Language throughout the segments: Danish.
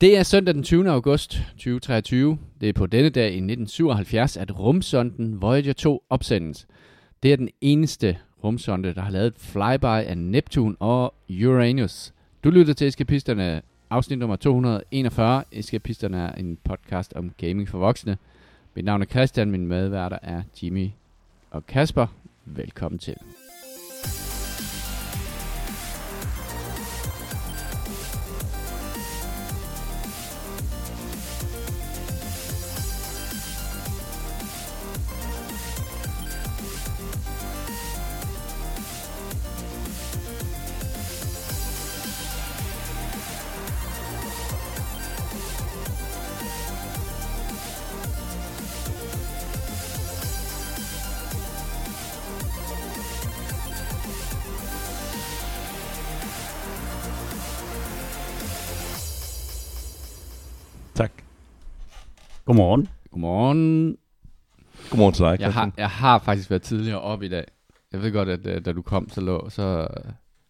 Det er søndag den 20. august 2023. Det er på denne dag i 1977, at rumsonden Voyager 2 opsendes. Det er den eneste rumsonde, der har lavet et flyby af Neptun og Uranus. Du lytter til Eskapisterne, afsnit nummer 241. Eskapisterne er en podcast om gaming for voksne. Mit navn er Christian, min medværter er Jimmy og Kasper. Velkommen til. Godmorgen. Godmorgen. Godmorgen til dig, Jeg Christian. har, jeg har faktisk været tidligere op i dag. Jeg ved godt, at øh, da du kom, så lå, så,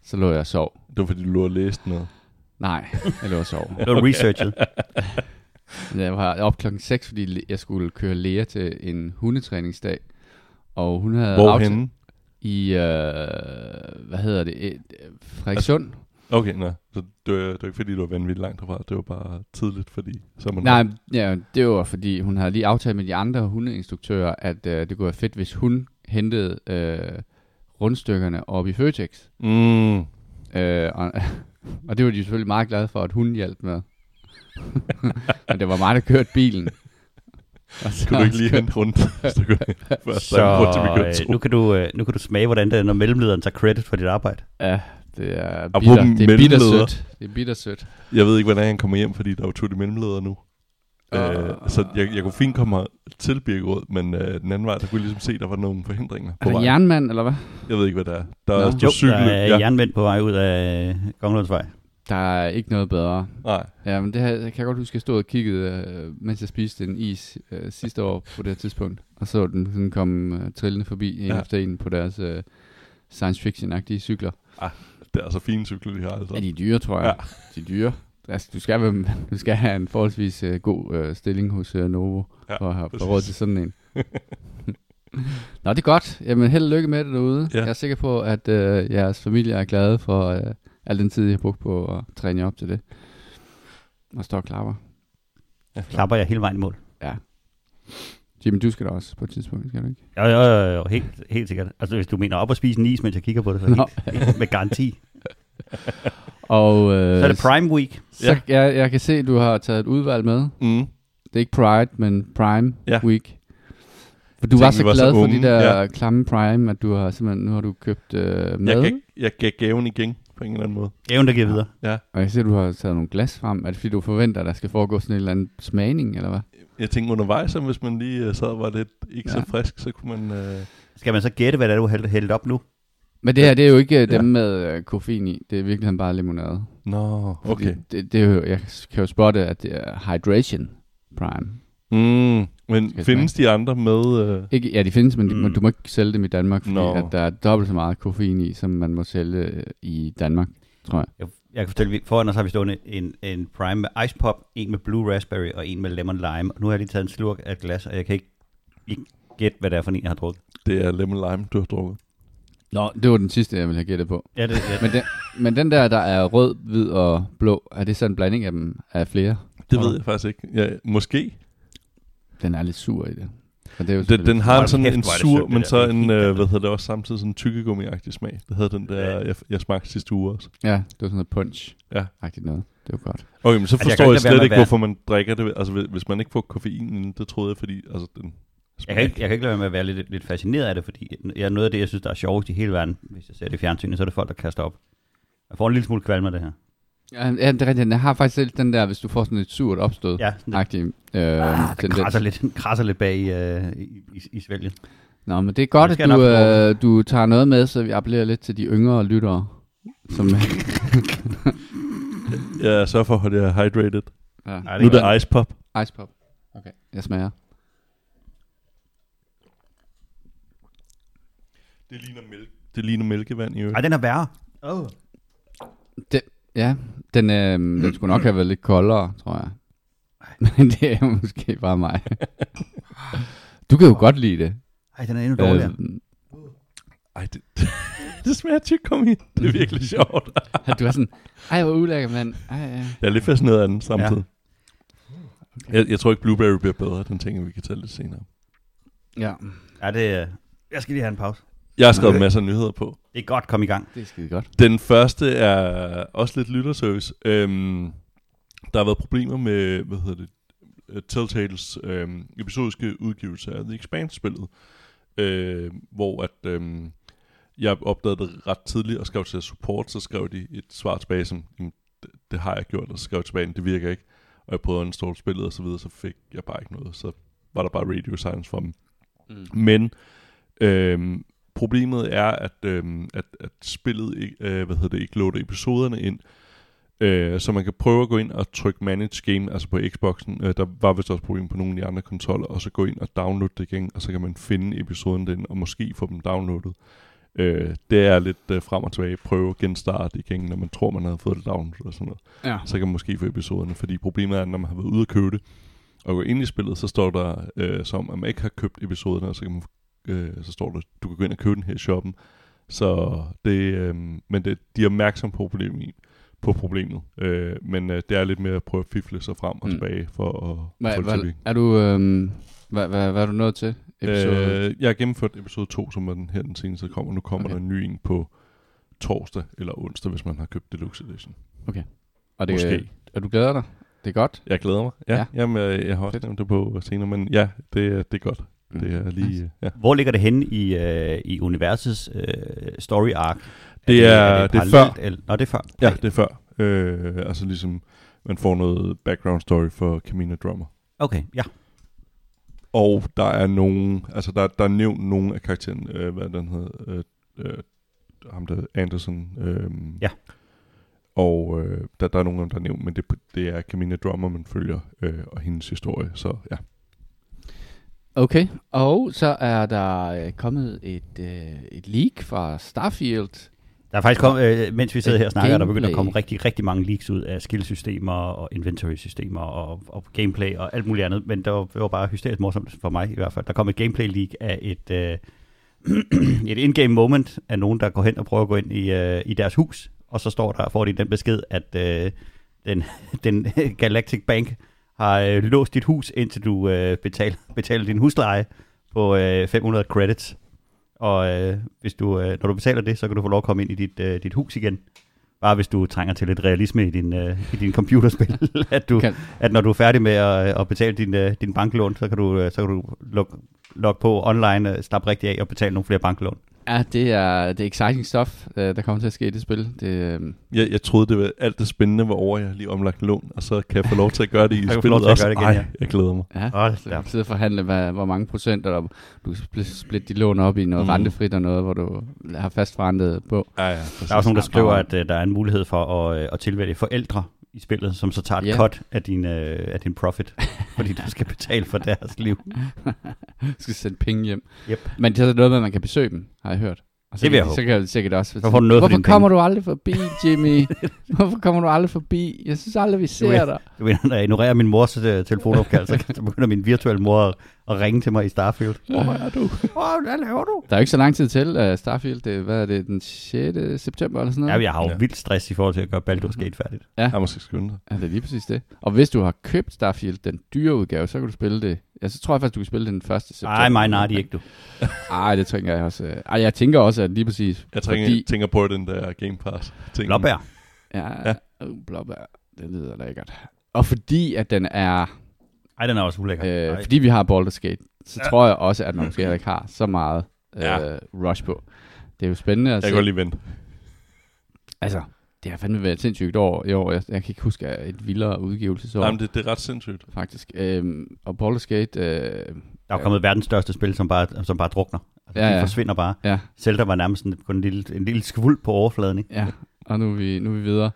så lå jeg og sov. Det var fordi, du lå og læste noget. Nej, jeg lå og sov. Det var researchet. Jeg var op klokken 6, fordi jeg skulle køre Lea til en hundetræningsdag. Og hun havde Hvorhenne? i, øh, hvad hedder det, Frederikssund. Okay, nej. Så det var, det var ikke fordi, du var vanvittigt langt herfra. Det var bare tidligt, fordi så man Nej, ja, det var fordi, hun havde lige aftalt med de andre hundeinstruktører, at øh, det kunne være fedt, hvis hun hentede øh, rundstykkerne op i Føtex. Mm. Øh, og, og det var de selvfølgelig meget glade for, at hun hjalp med. Men det var mig, der kørte bilen. Og så, Kunne du ikke lige hente rundt? så en grund til, vi Så kørte øh, to. nu kan, du, øh, nu kan du smage, hvordan det er, når mellemlederen tager credit for dit arbejde. Ja, det er bitter, det er bittersødt. Det er bittersødt. Jeg ved ikke, hvordan han kommer hjem, fordi der er jo to de mellemledere nu. Uh. Øh, så jeg, jeg kunne fint komme til Birkerød, men øh, den anden vej, der kunne jeg ligesom se, der var nogle forhindringer Er på der vej. jernmand, eller hvad? Jeg ved ikke, hvad det er. Der Nå. er Jo, på Jo, cykel. der er ja. jernmænd på vej ud af Kongelundsvej. Der er ikke noget bedre. Nej, Ja, men det her, jeg kan godt huske, at jeg stod og kiggede, øh, mens jeg spiste en is øh, sidste år på det her tidspunkt. Og så den sådan kom øh, trillende forbi en Ja. efter en på deres øh, science fiction-agtige cykler. Det er så fine cykler, de har altså. Er de er dyre, tror jeg. Ja. De er dyre. Altså, du, skal, være, du skal have en forholdsvis øh, god øh, stilling hos øh, Novo, Ja, ja, for at have råd til sådan en. Nå, det er godt. Jamen, held og lykke med det derude. Ja. Jeg er sikker på, at øh, jeres familie er glade for øh, al den tid, jeg har brugt på at træne jer op til det. Og står og klapper. Ja, Klapper jeg hele vejen i mål. Jimmy, du skal da også på et tidspunkt, skal du ikke? Jo, jo, jo, jo helt, helt sikkert. Altså, hvis du mener op og spise en is, mens jeg kigger på det, så Nå. helt, med garanti. Og, øh, Så er det Prime Week. Så jeg, jeg kan se, at du har taget et udvalg med. Mm. Det er ikke Pride, men Prime Ja. ja. Week. For du var så var så glad for unge. de der Ja. ja. klamme Prime, at du har simpelthen, nu har du købt øh, med. Jeg, gav, jeg gav gaven igen på en eller anden måde. Gaven, der giver videre. Ja. Og jeg ser, at du har taget nogle glas frem. Er det fordi, du forventer, at der skal foregå sådan en eller anden smagning, eller hvad? Jeg tænkte undervejs, at hvis man lige uh, sad og var lidt ikke ja. Ja. så frisk, så kunne man... Uh, Skal man så gætte, hvad det er, du har hældt- op nu? Men det her, det er jo ikke øh, Ja. dem med øh, koffein i. Det er virkelig bare limonade. Nå, okay. Det, det er jo, jeg kan jo spotte, at det er hydration prime. Mm, men findes de andre med... Uh, Ikke, ja, de findes, men Mm. du må ikke sælge dem i Danmark, fordi at der er dobbelt så meget koffein i, som man må sælge øh, i Danmark, tror jeg. Jeg, jeg kan fortælle, vi- foran os har vi stående en, en Prime med Ice Pop, en med Blue Raspberry og en med Lemon Lime. Og nu har jeg lige taget en slurk af et glas, og jeg kan ikke, ikke gætte, hvad det er for en, jeg har drukket. det er lemon lime, du har drukket. Nå, det var den sidste, jeg ville have gættet på. Ja, det, ja, Men den, men den der, der er rød, hvid og blå, er det så en blanding af dem af flere? Det ved jeg faktisk ikke. Ja, måske. Den er lidt sur i det. Og det er jo Den, den har en sådan en sur, det men så Det en, andet. hvad hedder det også samtidig sådan en tykkegummi-agtig smag. Det havde den der, jeg, jeg smagte sidste uge også. Ja, det var sådan noget punch. Ja. Agtigt noget. Det var godt. Okay, men så Altså, jeg forstår ikke jeg, lade slet ikke, hvorfor man drikker det. Altså, hvis- man ikke får koffein, det troede jeg, fordi altså, den Jeg kan, ikke, jeg kan ikke lade være med at være lidt, lidt fascineret af det, fordi jeg, noget af det, jeg synes, der er sjovest i hele verden, hvis jeg ser det i fjernsynet, så er det folk, der kaster op. Jeg får en lille smule kvalme af det her. Ja, ja, det er rigtigt. Den har faktisk selv den der, hvis du får sådan et surt opstød. Ja, sådan det, Agtig, øh, ah, det tendens. krasser lidt, krasser lidt bag i, øh, i, i, i svælget. Nå, men det er godt, Det at jeg du, øh, du tager noget med, så vi appellerer lidt til de yngre lyttere. Som, Jeg sørger for at holde jer hydrated. ja. Ej, Nu er det ice pop. Ice pop. Okay, jeg smager. Det ligner, mælk. det ligner mælkevand i øvrigt. Ej, den er værre. Oh. Ja, den, øh, den skulle nok have været lidt koldere, tror jeg. Men det er måske bare mig. Du kan jo godt lide det. Ej, den er endnu dårligere. Øh, Ej, det, det smager tyggegummi. Det er virkelig sjovt. du er sådan, ej, hvor ulækker, mand. Ej, ja. Jeg er lidt fascineret af den samtidig. Ja. Jeg, jeg tror ikke, Blueberry bliver bedre. Den tænker vi kan tage lidt senere. ja, Ja, det. Jeg skal lige have en pause. Jeg har skrevet masser af nyheder på. Det er godt, kom i gang. det er skide godt. Den første er også lidt lytterservice. Øhm, der har været problemer med, hvad hedder det, uh, Telltales øhm, episodiske udgivelse af The Expanse-spillet, øh, hvor at, øhm, jeg opdagede det ret tidligt og skrev til support, så skrev de et svar tilbage, som "Jamen, det, det har jeg gjort, og så skrev jeg tilbage, det virker ikke. Og jeg prøvede at installe spillet og så videre, så fik jeg bare ikke noget. Så var der bare radio silence for dem. Mm. Men øhm, problemet er, at, øhm, at, at spillet ikke, øh, hvad hedder det, ikke loader episoderne ind. Øh, så man kan prøve at gå ind og trykke Manage Game, altså på Xboxen. Øh, der var vist også problem på nogle af de andre konsoller. Og så gå ind og downloade det igen, og så kan man finde episoden den, og måske få dem downloadet. Øh, det er lidt øh, frem og tilbage. Prøve at genstarte igen, når man tror, man havde fået det downloadet og sådan noget Ja. så kan man måske få episoderne. Fordi problemet er, at når man har været ude at købe det, og går ind i spillet, så står der øh, som, at man ikke har købt episoderne, og så, kan man, øh, så står der, du kan gå ind og købe den her i shoppen. Så det, øh, men det, de er opmærksom på problemet, på problemet. Øh, men øh, det er lidt mere at prøve at fifle sig frem og Mm. tilbage for at Hvad, få det virke. er du, øhm, hvad, hvad, hvad er du nået til? Episode? Øh, jeg har gennemført episode 2, som er den her den seneste der kommer. Nu kommer Okay. okay. der en ny en på torsdag eller onsdag, hvis man har købt Deluxe Edition. og det, måske. Er du glæder dig? Det er godt? Jeg glæder mig. Ja, Ja. ja. Jamen, jeg, jeg har også Fedt. nævnt det på senere, men ja, det, det er godt. Det er lige... Ja. Hvor ligger det henne i, øh, i universets øh, story arc? Det er- det er parallelt, før. Eller, nå, det er før. Ja, det er før. Øh, altså ligesom, man får noget background story for Camina Drummer. Okay, ja. Og der er nogen, altså der, der er nævnt nogle af karaktererne, øh, hvad den hedder, øh, øh, ham der Anderson. Øh, Ja. Og øh, der, der er dem, der er nævnt, men det, det er Camina Drummer, man følger, øh, og hendes historie, så ja. Okay, og så er der øh, kommet et, øh, et leak fra Starfield. Der er faktisk kommet, øh, mens vi sidder her og snakker, er der begyndt at Gameplay. komme rigtig, rigtig mange leaks ud af skillsystemer og inventory-systemer og, og gameplay og alt muligt andet, men det var, det var bare hysterisk morsomt for mig i hvert fald. Der kom et gameplay-leak af et, øh, et in-game moment af nogen, der går hen og prøver at gå ind i, øh, i deres hus, og så står der, får de den besked, at øh, den, den Galactic Bank har øh, låst dit hus, indtil du øh, betaler, betaler din husleje på øh, 500 credits. Og øh, hvis du, øh, når du betaler det, så kan du få lov at komme ind i dit, øh, dit hus igen. Bare hvis du trænger til lidt realisme i din, øh, i din computerspil. at, du, Kan- at når du er færdig med at, at betale din, øh, din banklån, så kan du, øh, så kan du logge log på online, øh, slappe rigtig af og betale nogle flere banklån. Ja, det er, det er exciting stuff, øh, der kommer til at ske i det spil. Det, øh, Jeg, jeg troede, det var, alt det spændende var over, jeg har lige omlagt lån, og så kan jeg få lov til at gøre det i kan spillet også. gøre det igen, Ej, ja. jeg glæder mig. ja, Hold så op. sidder og forhandle, hvad, hvor mange procent, eller du kan split, split de lån op i noget mm. Rentefrit og noget, hvor du har fast forrentet på. Ja, ja, Der er også nogen, der skriver, at øh, der er en mulighed for at, øh, at tilvælge forældre i spillet, som så tager et Ja. cut af din, øh, af din profit, fordi du skal betale for deres liv. skal sende penge hjem. Yep. Men det er noget med, at man kan besøge dem, har jeg hørt. Og så, Det vil jeg så håbe. kan jeg sikkert også... Så får du noget for Hvorfor kommer du aldrig forbi, Jimmy? Hvorfor kommer du aldrig forbi? Jeg synes aldrig, vi ser ved- dig. Du ved, når jeg ignorerer min mors øh, telefonopkald, så, så begynder min virtuelle mor at ringe til mig i Starfield. Hvor er du? Åh, hvad laver du? Der er jo ikke så lang tid til uh, Starfield. Det, hvad er det, den 6. september eller sådan noget? Ja, jeg har jo Ja. vildt stress i forhold til at gøre Baldur's Gate færdigt. Jeg må skal skynde dig. Ja, det er lige præcis det. Og hvis du har købt Starfield, den dyre udgave, så kan du spille det. Ja, så tror jeg faktisk, du kan spille det den 1. september. Ej, mig nej, de ikke, du. Ej, det tænker jeg også. øh. Ej, jeg tænker også, at lige præcis... Jeg tænker, fordi, tænker på den der Game Pass. Blåbær. Ja, Ja. ja. Uh, blåbær. Det lyder lækkert. Og fordi at den er... Ej, den er også ulækker. Øh, fordi vi har Baldur's Gate, så Ja. tror jeg også, at man måske heller ikke har så meget øh, Ja. rush på. Det er jo spændende at Jeg se. kan godt lige vente. Altså, det har fandme været et sindssygt år i år. Jeg, jeg kan ikke huske et vildere udgivelsesår, Jamen, det, det er ret sindssygt. faktisk. Øhm, og Baldur's Gate... Øh, Der er jo kommet verdens største spil, som bare, som bare drukner. Altså, Ja, ja. forsvinder bare. ja, Zelda var nærmest en, kun en lille, en lille skvuld på overfladen, ikke? ja. Og nu er vi, nu er vi videre.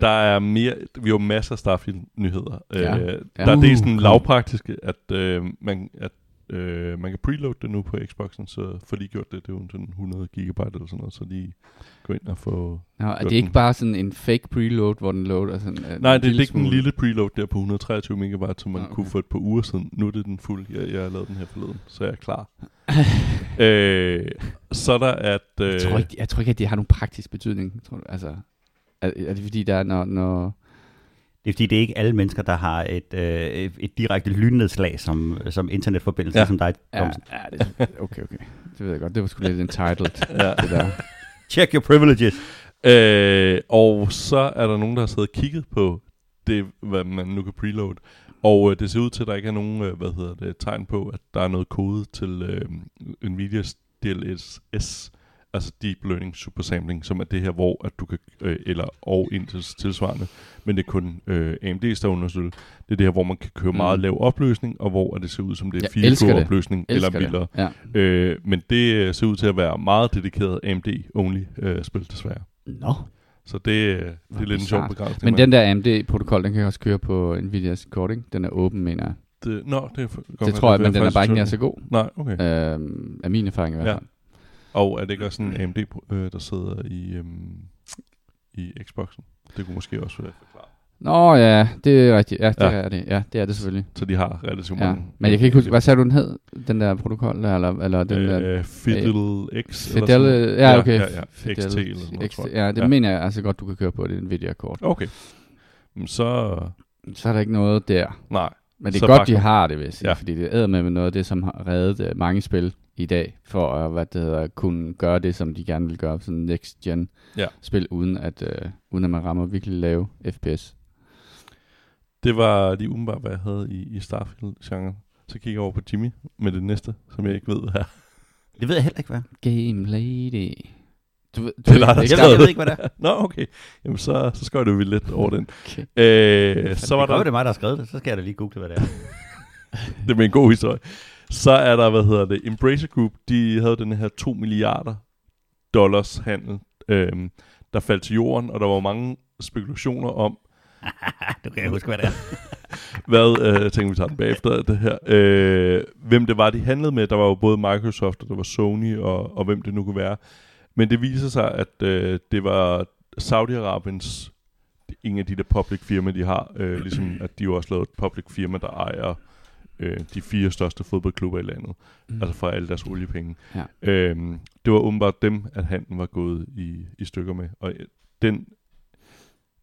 Der er mere, vi har masser af Starfield-nyheder. Ja. Øh, Ja. Der er det Uh, sådan lavpraktiske, at, øh, man, at øh, man kan preload det nu på Xboxen, så får de gjort det. Det er jo sådan 100 gigabyte eller sådan noget, så de går ind og får... Nå, er det ikke den. bare sådan en fake preload, hvor den loader sådan øh, Nej, en det er ikke smule? lille preload der på 123 megabyte, som man okay. kunne få et par uger siden. Nu er det den fuld. Jeg, jeg har lavet den her forleden, så jeg er klar. øh, så er der at... Øh, Jeg tror, ikke, jeg tror ikke, at det har nogen praktisk betydning. Tror du? Altså, er, er det fordi, der er, når... når Det er fordi, det er ikke alle mennesker, der har et, øh, et, direkte lynnedslag som, som internetforbindelse, Ja. som dig. ja, Thomsen. ja, det, okay, okay. Det ved jeg godt. Det var sgu lidt entitled, Ja. det der. Check your privileges. Øh, og så er der nogen, der har siddet og kigget på det, hvad man nu kan preload. Og øh, det ser ud til, at der ikke er nogen øh, hvad hedder det, tegn på, at der er noget kode til øh, Nvidias DLSS, altså Deep Learning Super Sampling, som er det her, hvor at du kan, øh, eller og indtil tilsvarende, men det er kun øh, AMD, der understøtter. Det er det her, hvor man kan køre Mm. meget lav opløsning, og hvor at det ser ud som det er Jeg elsker 4K det. opløsning eller vildere. Ja. Øh, men det øh, ser ud til at være meget dedikeret AMD-only øh, spil, desværre. Nå. Så det, øh, det Nå, er lidt en sjov begrænsning. Men den der AMD-protokol, den kan også køre på Nvidias kort, ikke? Den er åben, mener jeg. det, nå, det, er Det tror jeg, men den er bare ikke nær så god. Nej, okay. Øhm, af min erfaring i hvert Ja. Og er det ikke også sådan en AMD, øh, der sidder i, øhm, i Xboxen? Det kunne måske også være forklaret. Nå ja, det er rigtigt. Ja, det Ja. er det. Ja, det er det selvfølgelig. Så de har relativt Ja. mange. Men jeg kan ikke huske, hvad sagde du, den hed? Den der protokol der, eller, eller den der... øh, Fidel X? Fidel, eller sådan ja, okay. Ja, ja, ja. XT eller sådan noget, XT, tror jeg. ja, det Ja. mener jeg altså godt, du kan køre på det Nvidia-kort. Okay. Så... Så er der ikke noget der. Nej. Men det er Så godt, de har det, vil jeg sige, Ja. fordi det er med noget af det, som har reddet øh, mange spil i dag, for at hvad det hedder, kunne gøre det, som de gerne vil gøre, sådan next-gen Ja. spil, uden at, øh, uden at man rammer virkelig lave FPS. Det var lige umiddelbart, hvad jeg havde i, i Starfield-genren. Så kigger jeg over på Jimmy med det næste, som jeg ikke ved, hvad er. Det ved jeg heller ikke, hvad. Game Lady. Du, du Det er ikke, Jeg ved ikke, hvad det er. Nå, okay. Jamen, så, så skøjter vi lidt over den. Okay. Øh, så var det, der... det er mig, der har skrevet det. Så skal jeg da lige google, hvad det er. det er en god historie. Så er der, hvad hedder det, Embracer Group, de havde den her 2 milliarder dollars handel, øhm, der faldt til jorden, og der var mange spekulationer om, du kan jeg huske, hvad det er. hvad, øh, tænker, vi tager den bagefter det her, øh, hvem det var, de handlede med. Der var jo både Microsoft, og der var Sony, og, og hvem det nu kunne være. Men det viser sig, at øh, det var Saudi-Arabiens, en af de der public firma, de har, øh, ligesom at de jo også lavet et public firma, der ejer øh, de fire største fodboldklubber i landet, mm. altså for alle deres oliepenge. Ja. Øhm, det var åbenbart dem, at handlen var gået i, i stykker med. Og øh, den,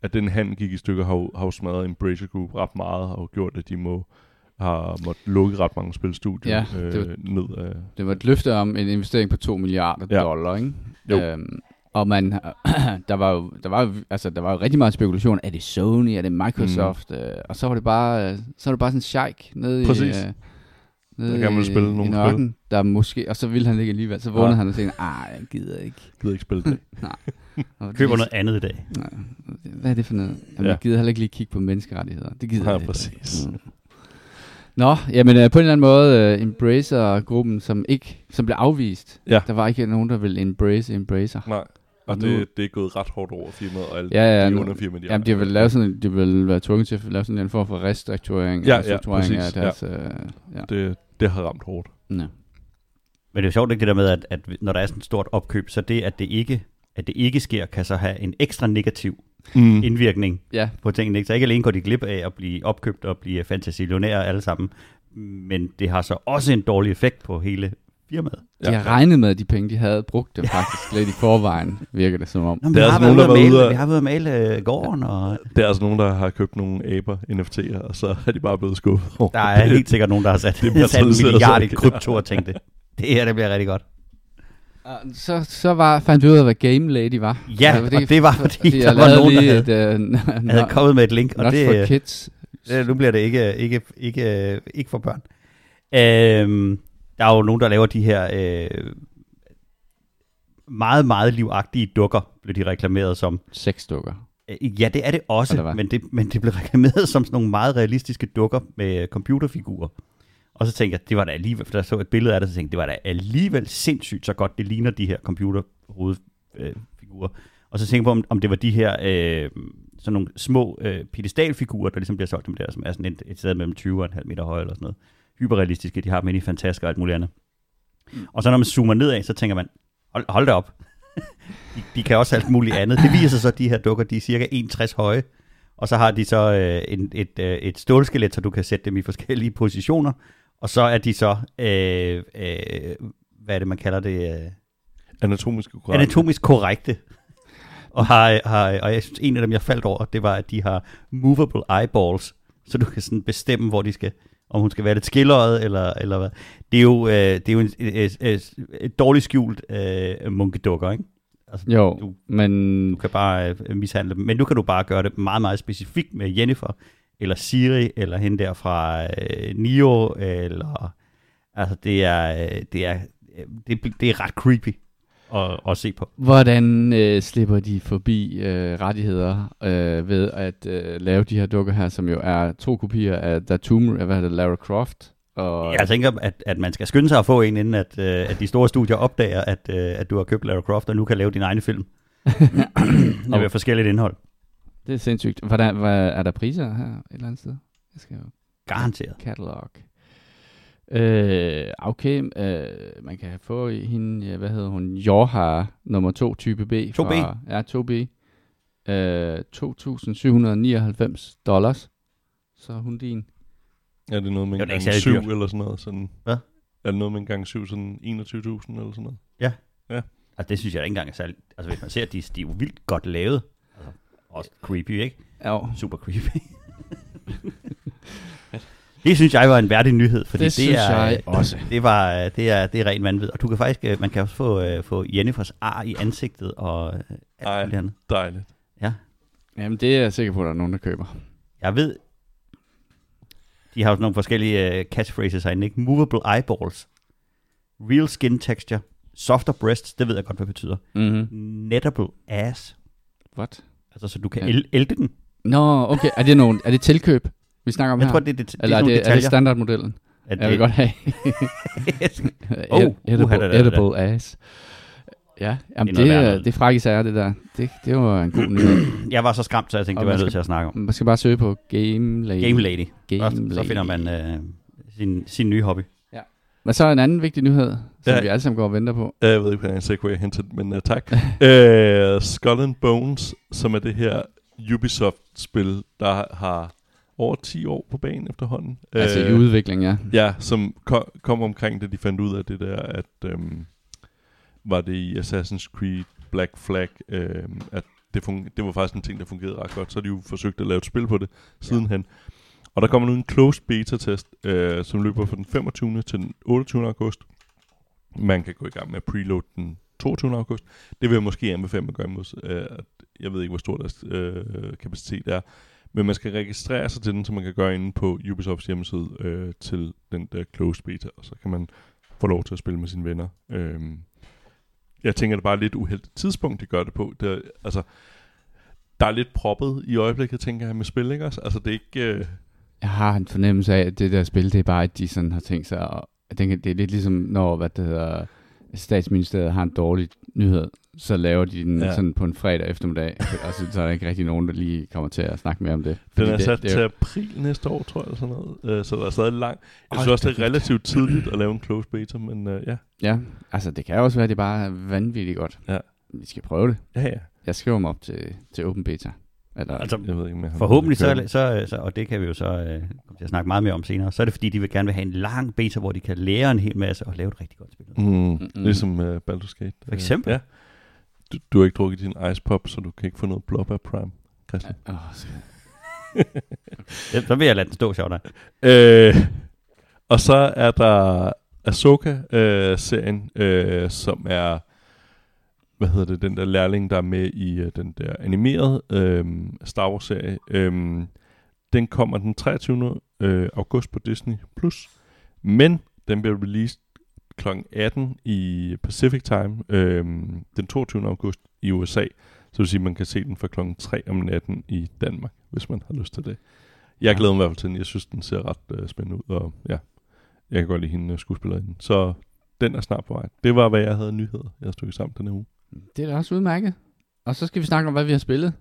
at den handel gik i stykker, har har smadret Embracer Group ret meget, og gjort, at de må har måttet lukke ret mange spilstudier Ja, øh, det var- ned af... Det var et løfte om en investering på 2 milliarder Ja. ja. dollar, ikke? Jo. Øhm, og man, der var jo, der var, jo- altså, der var jo rigtig meget spekulation. Er det Sony? Er det Microsoft? Mm. Øh, og så var det bare, så var det bare sådan en sheik nede Præcis. i, øh, nede Der vil i, spille i nogle Nørken, der måske, og så ville han ikke alligevel. Så Ja. vågnede han og tænkte, ah, jeg gider ikke. gider ikke spille det. Og Køber noget andet i dag. Nej, hvad er det for noget? Jamen, Ja. ja. Jeg gider heller ikke lige kigge på menneskerettigheder. Det gider Ja, jeg ikke. præcis. Mm. Nå, jamen øh, på en eller anden måde, uh, Embracer-gruppen, som ikke, som blev afvist. Ja. Der var ikke nogen, der ville embrace Embracer. Nej, og nu- det, det er gået ret hårdt over firmaet, og alle Ja, ja, de nu- underfirmaer, de Jamen, de vil lave sådan, de vil være tvunget til at lave sådan en form for restrukturering, Ja, ja, strukturering af præcis, deres... Øh, ja. Det, det har ramt hårdt. Ja. Men det er jo sjovt ikke det der med, at, at når der er sådan et stort opkøb, så det, at det ikke, at det ikke sker, kan så have en ekstra negativ Mm. indvirkning ja, på tingene. Ikke? Så ikke alene går de glip af at blive opkøbt og blive fantasilionære alle sammen, men det har så også en dårlig effekt på hele firmaet. de har regnet med, at de penge, de havde brugt det faktisk lidt i forvejen, virker det som om. Nå, Der vi er har altså nogen, der ude male, vi har været at male øh, gården, og Der er altså nogen, der har købt nogle aber NFT'er, og så er de bare blevet skuffet der er helt sikkert nogen, der har sat, Det er sat en milliard i krypto og tænkte, det her det bliver rigtig godt. Så, så var, fandt vi ud af, hvad Game Lady var. Ja, Altså, og det var fordi, der jeg var nogen, der havde, et, uh, havde kommet med et link, og det, for kids. det, nu bliver det ikke, ikke, ikke, ikke for børn. Øhm, der er jo nogen, der laver de her øh, meget, meget livagtige dukker, blev de reklameret som. Seks stykker. Øh, Ja, det er det også, men det, men det blev reklameret som sådan nogle meget realistiske dukker med computerfigurer. Og så tænkte jeg, det var da alligevel, for der så et billede af det, så tænkte jeg, det var da alligevel sindssygt så godt, det ligner de her computerhovedfigurer. Og så tænkte jeg på, om, om det var de her øh, sådan nogle små øh, pedestalfigurer, der ligesom bliver solgt dem der, som er sådan et, et sted mellem 20 og en halv meter høje eller sådan noget. hyperrealistiske, de har dem inde i Fantastisk og alt muligt andet. Og så når man zoomer nedad, så tænker man, hold, hold da op. de, de kan også alt muligt andet. Det viser sig så, at de her dukker, de er cirka 1,60 høje. Og så har de så øh, en, et, øh, et stålskelet, så du kan sætte dem i forskellige positioner. Og så er de så, øh, øh, hvad er det, man kalder det? Øh, Anatomisk korrekt. anatomisk korrekte. Og, har, har, og jeg synes, en af dem, jeg faldt over, det var, at de har movable eyeballs, så du kan sådan bestemme, hvor de skal, om hun skal være lidt skilleret, eller, eller hvad. Det er jo, øh, det er jo en, et, et, et dårligt skjult øh, munkedukker, ikke? Altså, Jo, Du, men du kan bare øh, mishandle dem, men nu kan du bare gøre det meget, meget specifikt med Jennifer, eller Siri, eller hende der fra øh, Nio, eller, altså det er, øh, det er, øh, det, det er ret creepy at, at se på. hvordan øh, slipper de forbi øh, rettigheder øh, ved at øh, lave de her dukker her, som jo er to kopier af The Tomb, hvad hedder det, Lara Croft? Og, Jeg tænker, at, at man skal skynde sig at få en, inden at, øh, at de store studier opdager, at, øh, at du har købt Lara Croft, og nu kan lave din egen film. Med forskelligt indhold. Det er sindssygt. Hvordan, hvad, er der priser her et eller andet sted? Jeg skal jo Garanteret. catalog. Øh, okay, øh, man kan få hende, ja, hvad hedder hun, Jorha nummer 2, type B. 2B? Fra, ja, 2B. Øh, 2.799 dollars. Så er hun din. Er det noget med en gang særlig syv dyrt. eller sådan noget? Sådan, Hvad? Er det noget med en gang syv, sådan 21.000 eller sådan noget? Altså, det synes jeg ikke engang er særligt. Altså, hvis man ser, at de, de er jo vildt godt lavet. Også creepy, ikke? Ja, Super creepy. det synes jeg var en værdig nyhed, fordi det, det, synes er, jeg også. Det, var, øh, det, er, det er rent vanvid. Og du kan faktisk, øh, man kan også få, øh, få Jennifers ar i ansigtet og øh, alt andet. Dejligt. Jamen, det er jeg sikker på, at der er nogen, der køber. Jeg ved, de har jo sådan nogle forskellige catchphrases herinde, ikke? Movable eyeballs, real skin texture, softer breasts, det ved jeg godt, hvad det betyder. Mm-hmm. Nettable ass, What? Altså så du kan el- elte den. Nå, okay. Er det, nogen, er det tilkøb, vi snakker om Jeg her? tror, det er, det, det er Eller er nogle det, er det detaljer. standardmodellen? at Jeg vil godt have. Oh, Ed- edible, da, da, da, da. edible ass. Ja, jamen Det er det, noget det, værre er, noget. det er er det der. Det, det var en god nyhed. jeg var så skræmt, så jeg tænkte, Og det var jeg man nødt skal- til at snakke om. Man skal bare søge på Game Lady. Game Lady. Game Og så Lady. finder man øh, sin, sin nye hobby. Men så er en anden vigtig nyhed, som Ja. vi alle sammen går og venter på. Jeg ved ikke, hvordan jeg segway hen til, men uh, tak. uh, Skull and Bones, som er det her Ubisoft-spil, der har over 10 år på banen efterhånden. Altså i Øh, udvikling, ja. Ja, som kom, kom omkring, da de fandt ud af det der, at øhm, var det i Assassin's Creed Black Flag, øhm, at det, fun- det var faktisk en ting, der fungerede ret godt. Så har de jo forsøgt at lave et spil på det sidenhen. Og der kommer nu en closed beta-test, øh, som løber fra den 25. til den 28. august. Man kan gå i gang med at preload den 22. august. Det vil jeg måske anbefale, at gøre imod. Øh, at jeg ved ikke, hvor stor deres øh, kapacitet er. Men man skal registrere sig til den, så man kan gøre inde på Ubisofts hjemmeside øh, til den der closed beta, og så kan man få lov til at spille med sine venner. Øh, jeg tænker, det er bare lidt uheldigt tidspunkt, de gør det på. Det er, altså, der er lidt proppet i øjeblikket, tænker jeg, med spil, ikke også? Altså, det er ikke... Øh, jeg har en fornemmelse af, at det der spil, det er bare, at de sådan har tænkt sig, at jeg tænker, det er lidt ligesom, når hvad det hedder, statsministeriet har en dårlig nyhed, så laver de den Ja. sådan på en fredag eftermiddag, og så, så er der ikke rigtig nogen, der lige kommer til at snakke mere om det. den er det, sat det, til er, april næste år, tror jeg, eller sådan noget. Øh, så der er stadig lang. Jeg synes også, da det er relativt tidligt at lave en closed beta, men øh, ja. Ja, altså det kan også være, at det bare er vanvittigt godt. Ja. Vi skal prøve det. Ja, ja. Jeg skriver mig op til, til Open Beta. Eller, Altså, Jeg ved ikke, har Forhåbentlig så, så, så, og det kan vi jo så øh, komme til at snakke meget mere om senere, så er det fordi, de vil gerne vil have en lang beta, hvor de kan lære en hel masse og lave et rigtig godt spil. Mm, Mm-mm. Ligesom uh, Baldur's Gate. For eksempel? Øh, ja. Du, du har ikke drukket din ice pop, så du kan ikke få noget blob af Prime, Christian. Ja, så vil jeg lade den stå, sjovt. Øh, og så er der Ahsoka-serien, øh, som er, hvad hedder det, den der lærling, der er med i øh, den der animerede øh, Star Wars-serie. Øh, den kommer den 23. Øh, august på Disney+. Plus, Men den bliver released kl. 18 i Pacific Time øh, den 22. august i USA. Så det vil sige, at man kan se den fra kl. 3 om natten i Danmark, hvis man har lyst til det. Jeg glæder mig i hvert fald til den. Jeg synes, den ser ret øh, spændende ud, og ja, jeg kan godt lide hende øh, skuespillerinde. Så den er snart på vej. Det var, hvad jeg havde nyheder, jeg stykket sammen denne uge. Det er da også udmærket. Og så skal vi snakke om, hvad vi har spillet.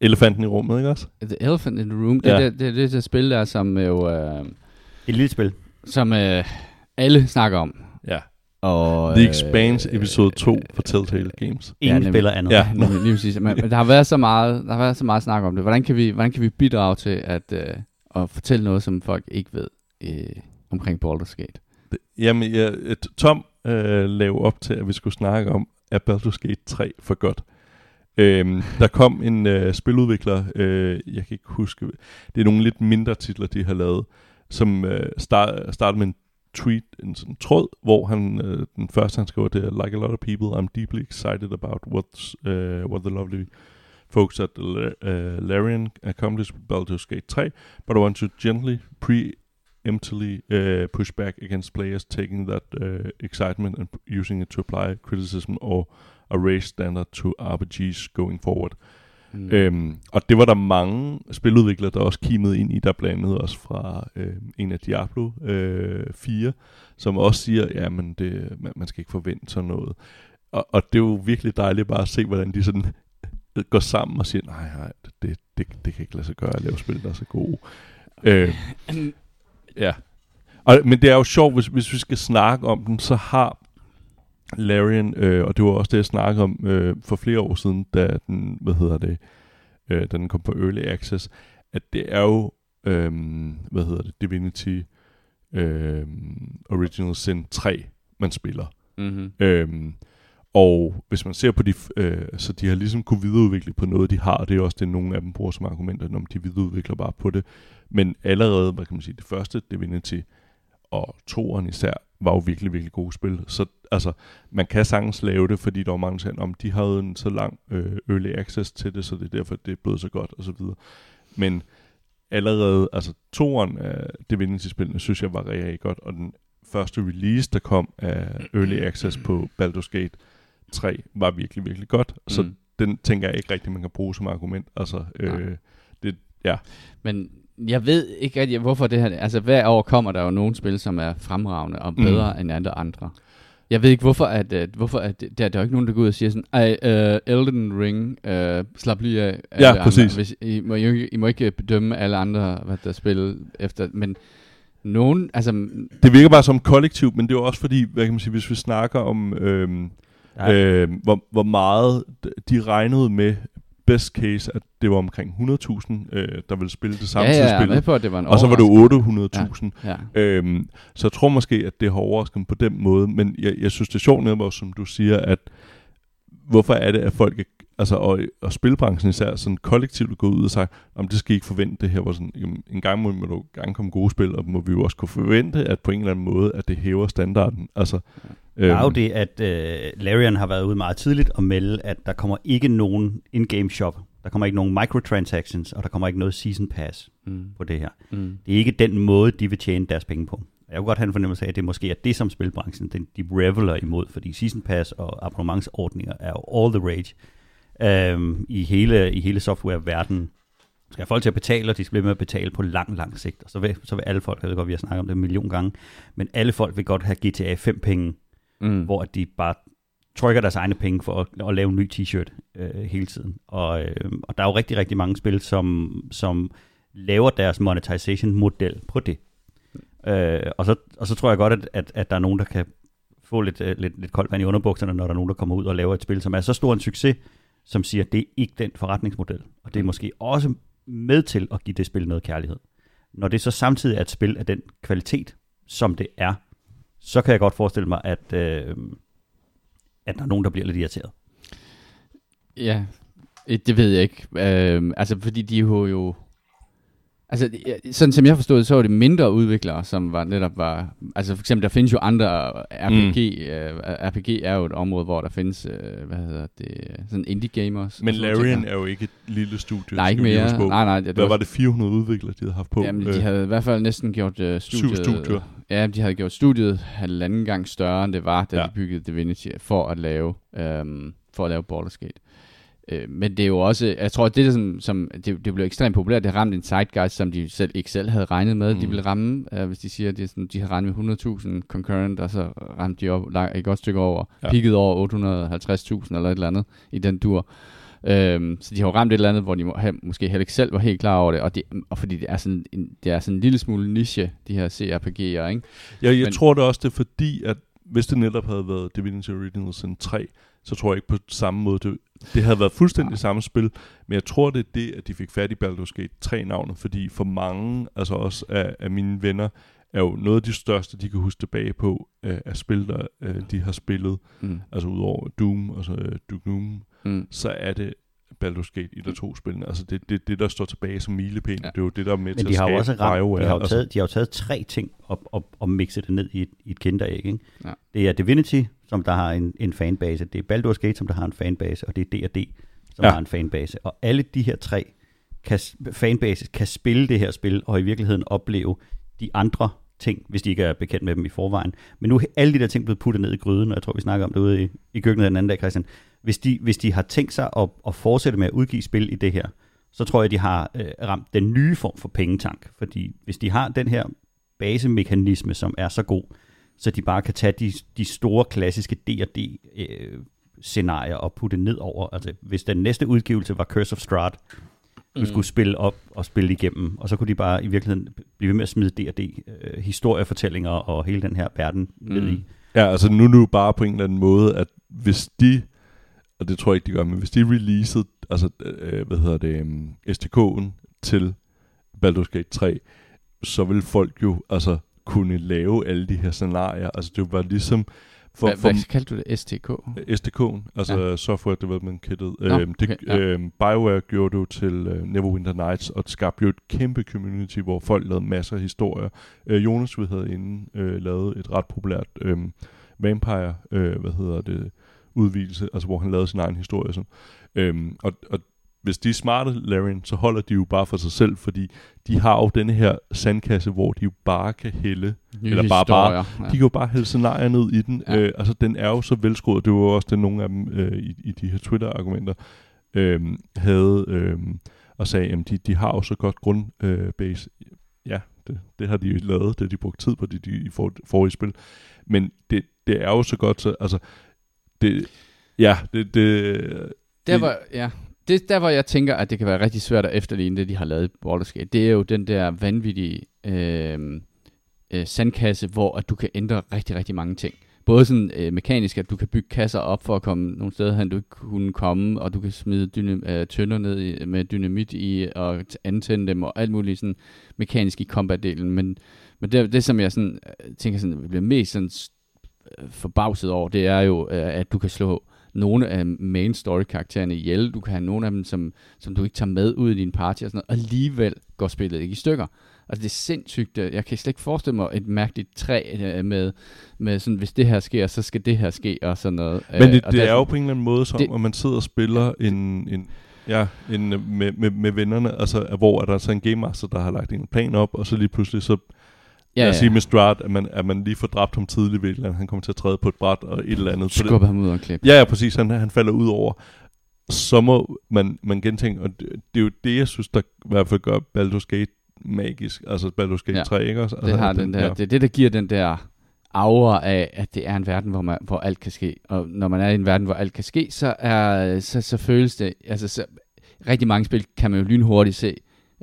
Elefanten i rummet, ikke også? The Elephant in the Room. Det, Ja. ja. det, det, det, det spil der, som jo... Øh, Et lille spil. som øh, alle snakker om. Ja. Og, The Expanse episode 2 for Telltale Games. Ingen nemlig. spiller andet. Ja. Lige, lige præcis. Men, men der har været så meget, der har været så meget snak om det. Hvordan kan vi, hvordan kan vi bidrage til at, øh, at fortælle noget, som folk ikke ved øh, omkring Baldur's Gate? Jamen, ja, et, Tom øh, lavede op til, at vi skulle snakke om, at Baldur's Gate 3 for godt. Øhm, der kom en øh, spiludvikler, øh, jeg kan ikke huske, det er nogle lidt mindre titler, de har lavet, som øh, start, startede med en tweet, en sådan tråd, hvor han, øh, den første han skriver, det er, like a lot of people, I'm deeply excited about what's, uh, what the lovely folks at uh, Larian accomplished with Baldur's Gate 3, but I want to gently pre preemptively uh, push back against players taking that uh, excitement and using it to apply criticism or a raise standard to RPGs going forward. Mm. Øhm, og det var der mange spiludviklere, der også kimede ind i, der blandt andet også fra øh, en af Diablo øh, 4, som også siger, ja, men det, man, man skal ikke forvente sådan noget. Og, og det er jo virkelig dejligt bare at se, hvordan de sådan går sammen og siger, nej, nej, det, det, det kan ikke lade sig gøre at lave spil, der er så gode. Øh, ja. Og, men det er jo sjovt, hvis, hvis vi skal snakke om den, så har Larian, øh, og det var også det, jeg snakkede om øh, for flere år siden, da den, hvad hedder det, øh, da den kom på Early Access, at det er jo, øh, hvad hedder det, Divinity øh, Original Sin 3, man spiller. Mm-hmm. Øhm, og hvis man ser på de, øh, så de har ligesom kunne videreudvikle på noget, de har, og det er også det, nogle af dem bruger som argumenter, når om de videreudvikler bare på det. Men allerede, hvad kan man sige, det første Divinity og toeren især, var jo virkelig, virkelig gode spil. Så altså, man kan sagtens lave det, fordi der var mange, der om de havde en så lang øh, early access til det, så det er derfor, det er blevet så godt, og så videre. Men allerede, altså toeren øh, af Divinity-spillene, synes jeg var rigtig godt, og den første release, der kom af Early Access på Baldur's Gate 3, var virkelig, virkelig godt. Så Mm. den tænker jeg ikke rigtig, man kan bruge som argument. Altså, Nej. øh, det, ja. Men jeg ved ikke rigtig, hvorfor det her... Altså, hver år kommer der jo nogle spil, som er fremragende og Mm. bedre mm. end andre andre. Jeg ved ikke, hvorfor, at, at, hvorfor at, der, der er jo ikke nogen, der går ud og siger sådan, ej, uh, Elden Ring, uh, slap lige af Ja, andre. præcis. Hvis, I, må, I, I må ikke bedømme alle andre, hvad der spiller efter, men nogen, altså, Det virker bare som kollektiv, men det er jo også fordi, hvad kan man sige, hvis vi snakker om, øhm, Ja. øhm, hvor, hvor meget de regnede med best case, at det var omkring 100.000, øh, der ville spille det ja, samtidig ja, med spillet. på, at det var en Og så var det overraskelse. 800.000. Ja. Øhm, så jeg tror måske, at det har overrasket på den måde, men jeg, jeg synes, det er sjovt netop også, som du siger, at hvorfor er det, at folk, ikke- altså, og, og spilbranchen især, sådan kollektivt går ud og sagt, om det skal I ikke forvente det her, hvor sådan, jamen, en gang må, må du gerne komme gode spil, og må vi jo også kunne forvente, at på en eller anden måde, at det hæver standarden. Altså, Der er jo øhm, det, at uh, Larian har været ude meget tidligt og melde, at der kommer ikke nogen in-game shop. Der kommer ikke nogen microtransactions, og der kommer ikke noget season pass Mm. på det her. Mm. Det er ikke den måde, de vil tjene deres penge på. Jeg kunne godt have en fornemmelse af, at det måske er det, som spilbranchen den, de reveler imod, fordi season pass og abonnementsordninger er jo all the rage øhm, i hele, i hele softwareverdenen. Skal folk til at betale, og de skal blive med at betale på lang, lang sigt. Og så vil, så vil alle folk, jeg ved godt, vi har snakket om det en million gange, men alle folk vil godt have GTA 5 penge, Mm. hvor de bare trykker deres egne penge for at, at lave en ny t-shirt øh, hele tiden. Og, øh, og der er jo rigtig, rigtig mange spil, som, som laver deres monetization-model på det. Øh, og, så, og så tror jeg godt, at, at, at der er nogen, der kan få lidt, øh, lidt, lidt koldt vand i underbukserne, når der er nogen, der kommer ud og laver et spil, som er så stor en succes, som siger, at det er ikke den forretningsmodel. Og det er måske også med til at give det spil noget kærlighed. Når det så samtidig er et spil af den kvalitet, som det er, så kan jeg godt forestille mig, at, øh, at der er nogen, der bliver lidt irriteret. Ja, eh, det ved jeg ikke. Øhm, altså, fordi de jo jo... Altså, sådan som jeg forstod det, så var det mindre udviklere, som var netop var... Altså, for eksempel, der findes jo andre RPG. Mm. Øh, RPG er jo et område, hvor der findes, øh, hvad hedder det, sådan indie gamers. men Larian er jo ikke et lille studie. Nej, ikke mere. Nej, nej. Ja, det Hvad var det, 400 udviklere, de havde haft på? Jamen, Øh, de havde i hvert fald næsten gjort uh, studiet... studier. Ja, de havde gjort studiet halvanden gang større, end det var, da Ja. de byggede Divinity, for at lave, øhm, for at lave Baldur's Gate. Øh, men det er jo også, jeg tror, det, der som, som det, det blev ekstremt populært, det ramte en zeitgeist, som de selv ikke selv havde regnet med, mm. de ville ramme, øh, hvis de siger, at er sådan, de havde regnet med 100.000 concurrent, og så ramte de op, et godt stykke over, Ja. ja. peaked over 850.000 eller et eller andet i den dur. Øhm, så de har jo ramt et eller andet, hvor de må have, måske heller ikke selv var helt klar over det, og, det, og fordi det er, sådan en, det er sådan en lille smule niche, de her CRPG'er, ikke? Ja, jeg Men- tror det også, det er fordi, at hvis det netop havde været Divinity Original Sin 3, så tror jeg ikke på samme måde. Det, det havde været fuldstændig Nej. samme spil, men jeg tror, det er det, at de fik fat i Baldur's Gate 3-navnet, fordi for mange, altså også af, af mine venner, er jo noget af de største, de kan huske tilbage på, øh, af spil, der øh, de har spillet, Mm. altså udover Doom og så øh, Duke Nukem, Mm. så er det Baldur's Gate 1 og 2 spillene. Altså det det, det, der står tilbage som milepæl. Ja. Det er jo det, der er med Men til de at har skabe også ramt, BioWare. de har jo altså. taget, de har jo taget tre ting og, og, og mixet det ned i et, i et kinderæg. Ikke? Ja. Det er Divinity, som der har en, en fanbase. Det er Baldur's Gate, som der har en fanbase. Og det er D&D, som Ja. har en fanbase. Og alle de her tre kan, fanbases kan spille det her spil, og i virkeligheden opleve de andre ting, hvis de ikke er bekendt med dem i forvejen. Men nu er alle de der ting blevet puttet ned i gryden, og jeg tror, vi snakker om det ude i, i køkkenet den anden dag, Christian. Hvis de, hvis de har tænkt sig at, at fortsætte med at udgive spil i det her, så tror jeg, de har øh, ramt den nye form for pengetank. Fordi hvis de har den her basemekanisme, som er så god, så de bare kan tage de, de store klassiske D&D øh, scenarier og putte ned over. Altså, hvis den næste udgivelse var Curse of Strahd, Mm. skulle spille op og spille igennem, og så kunne de bare i virkeligheden blive ved med at smide D&D øh, historiefortællinger og hele den her verden ned Mm. i. Ja, altså nu er det jo bare på en eller anden måde, at hvis de, og det tror jeg ikke, de gør, men hvis de releasede, altså, øh, hvad hedder det, um, STK'en til Baldur's Gate 3, så vil folk jo, altså, kunne lave alle de her scenarier. Altså, det var ligesom, for, Hvad, for hvad kaldte du det? STK? SDK'en, altså Ja. Software Development Kittet. Nå, øhm, det, okay, ja. øhm, BioWare gjorde det jo til øh, Neverwinter Nights, og det skabte jo et kæmpe community, hvor folk lavede masser af historier. Øh, Jonas, vi havde inden, øh, lavet et ret populært øh, vampire, øh, hvad hedder det, udvidelse, altså hvor han lavede sin egen historie. Sådan. Øhm, og, og hvis de er smarte, Larian, så holder de jo bare for sig selv, fordi de har jo denne her sandkasse, hvor de jo bare kan hælde Nye Eller bare- bare- historier, de kan jo bare hælde scenarier ned i den. Ja. Ja. Øh, altså, den er jo så velskruet. Det var jo også det, nogle af dem øh, i, i de her Twitter-argumenter øh, havde øh, og sagde, at de, de har jo så godt grundbase. Øh, ja, det, det har de jo lavet. Det har de brugt tid på de, de, i for, forrige spil. Men det, det er jo så godt, så altså, det, ja, det, det, Der var, ja, det, der hvor jeg tænker, at det kan være rigtig svært at efterligne det, de har lavet i Baldur's Gate, det er jo den der vanvittige øh, øh, sandkasse, hvor at du kan ændre rigtig, rigtig mange ting. Både sådan øh, mekanisk, at du kan bygge kasser op for at komme nogle steder hen, du ikke kunne komme, og du kan smide dynam- øh, tønder ned i, med dynamit i, og antænde dem, og alt muligt sådan mekanisk i combat-delen. Men, men det, det, som jeg sådan, øh, tænker sådan, bliver mest sådan, øh, forbavset over, det er jo, øh, at du kan slå nogle af main story karaktererne ihjel. Du kan have nogle af dem, som, som du ikke tager med ud i din party og sådan noget. Alligevel går spillet ikke i stykker. Altså det er sindssygt. øh, Jeg kan slet ikke forestille mig et mærkeligt træ øh, med, med sådan, hvis det her sker, så skal det her ske og sådan noget. men Øh, det, og det der er jo på en eller anden måde som, det- det, at man sidder og spiller en, en Ja, en, med, med, med vennerne, altså hvor er der så en game master, der har lagt en plan op, og så lige pludselig så, ja, lad os sige med Strahd, at man, at man lige får dræbt ham tidligt ved et eller andet, han kommer til at træde på et bræt og et eller andet. Skubber ham ud en klip. Ja, ja, præcis. Han, han falder ud over. Så må man, man gentænke, og det, det er jo det, jeg synes, der i hvert fald gør Baldur's Gate magisk. Altså Baldur's Gate Ja, ja, 3, ikke også? Altså, Det, har at den der, ja. det er det, der giver den der aura af, at det er en verden, hvor, man, hvor alt kan ske. Og når man er i en verden, hvor alt kan ske, så, er, så, så føles det... Altså, så, rigtig mange spil kan man jo lynhurtigt se,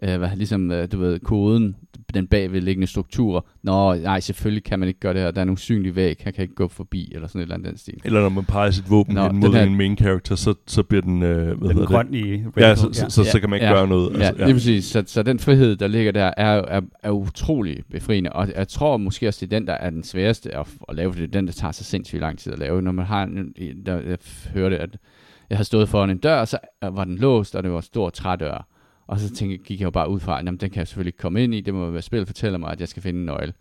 øh, hvad, ligesom, øh, du ved, koden, den bagvedliggende strukturer. Nå, nej, selvfølgelig kan man ikke gøre det her. Der er en usynlig væg, han kan ikke gå forbi, eller sådan et eller andet den stil. Eller når man peger sit våben Nå, den mod her- en main character, så, så bliver den, øh, hvad Den hedder det? grøn i Ja, Red så, Bull, så, så, så kan man ikke Ja, gøre noget. Ja, Altså, lige præcis. Så, så den frihed, der ligger der, er, er, er utrolig befriende. Og jeg tror måske også, det er den, der er den sværeste at, at lave, for det er den, der tager så sindssygt lang tid at lave. Når man har en, der, jeg hørte, at jeg havde stået foran en dør, og så var den låst, og det var en stor trædør. Og så tænkte, gik jeg jo bare ud fra, at den kan jeg selvfølgelig ikke komme ind i. Det må være spillet fortæller mig, at jeg skal finde en nøgle.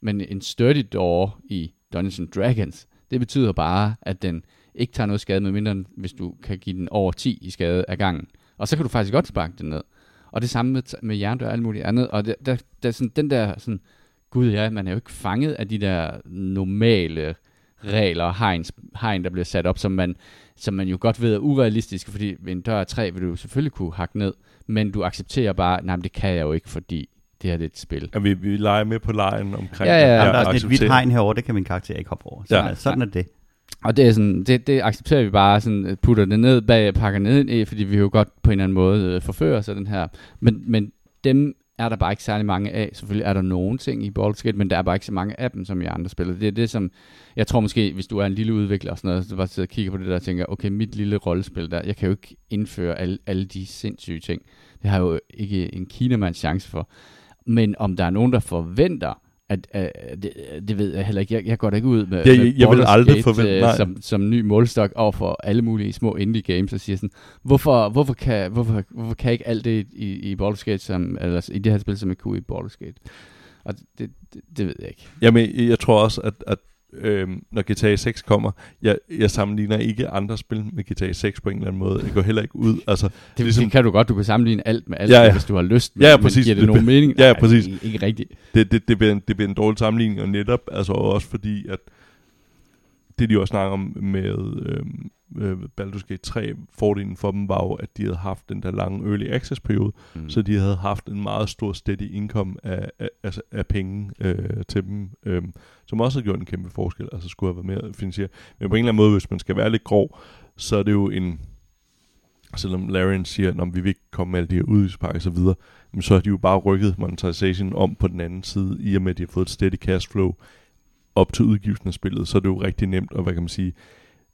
Men en sturdy door i Dungeons and Dragons, det betyder bare, at den ikke tager noget skade, medmindre hvis du kan give den over 10 i skade af gangen. Og så kan du faktisk godt sparke den ned. Og det samme med, med jerndør og alt muligt andet. Og der, der, der sådan, den der sådan, gud ja, man er jo ikke fanget af de der normale regler og hegn, hegn, der bliver sat op, som man, som man jo godt ved er urealistiske, fordi ved en dør af træ vil du jo selvfølgelig kunne hakke ned, men du accepterer bare, nej, det kan jeg jo ikke, fordi det her det er et spil. Ja, vi, vi leger med på lejen omkring Ja, ja, ja. det. Jamen, der er sådan et hvidt hegn herovre, det kan min karakter ikke hoppe over. Sådan, Ja. sådan er det. Og det er sådan, det, det accepterer vi bare, sådan putter det ned bag, pakker ned i, fordi vi jo godt på en eller anden måde øh, forfører sig den her. Men, men dem er der bare ikke særlig mange af. Selvfølgelig er der nogen ting i Baldur's men der er bare ikke så mange af dem, som i andre spil. Det er det, som jeg tror måske, hvis du er en lille udvikler og sådan noget, så bare sidder og kigger på det der og tænker, okay, mit lille rollespil der, jeg kan jo ikke indføre alle, alle de sindssyge ting. Det har jo ikke en kinamands chance for. Men om der er nogen, der forventer, at, at, at det, det ved jeg heller ikke. Jeg, jeg går da ikke ud med, Ja, med jeg- jeg vil aldrig Gate, forvente- øh, nej. som, som ny målstok over for alle mulige små indie games og siger sådan, hvorfor, hvorfor, kan, hvorfor, hvorfor kan ikke alt det i, i Baldur's Gate, som, eller i det her spil, som ikke kunne i Baldur's Gate? Og det, det, det ved jeg ikke. Jamen, jeg tror også, at, at øhm, når GTA 6 kommer, jeg, jeg sammenligner ikke andre spil med GTA 6 på en eller anden måde. Jeg går heller ikke ud, altså... Det, ligesom, det kan du godt, du kan sammenligne alt med alt, Ja, ja. hvis du har lyst, men, Ja, ja, men præcis. giver det Det- nogen mening? ja, ja, Nej, præcis. Ikke, ikke rigtigt. det, det, det, bliver en, det bliver en dårlig sammenligning, og netop altså også fordi, at det de også snakker om med øhm, øh, Baldur's Gate 3, fordelen for dem var jo, at de havde haft den der lange early access periode, Mm. så de havde haft en meget stor steady income af, af, altså af penge øh, til dem, øh, som også har gjort en kæmpe forskel, altså skulle have været mere finansieret. Men på en eller anden måde, hvis man skal være lidt grov, så er det jo en, selvom Larian siger, at vi vil ikke komme med alle de her udgiftspakker og så videre, men så har de jo bare rykket monetization om på den anden side, i og med at de har fået et steady cash flow op til udgivelsen af spillet, så er det jo rigtig nemt, og hvad kan man sige,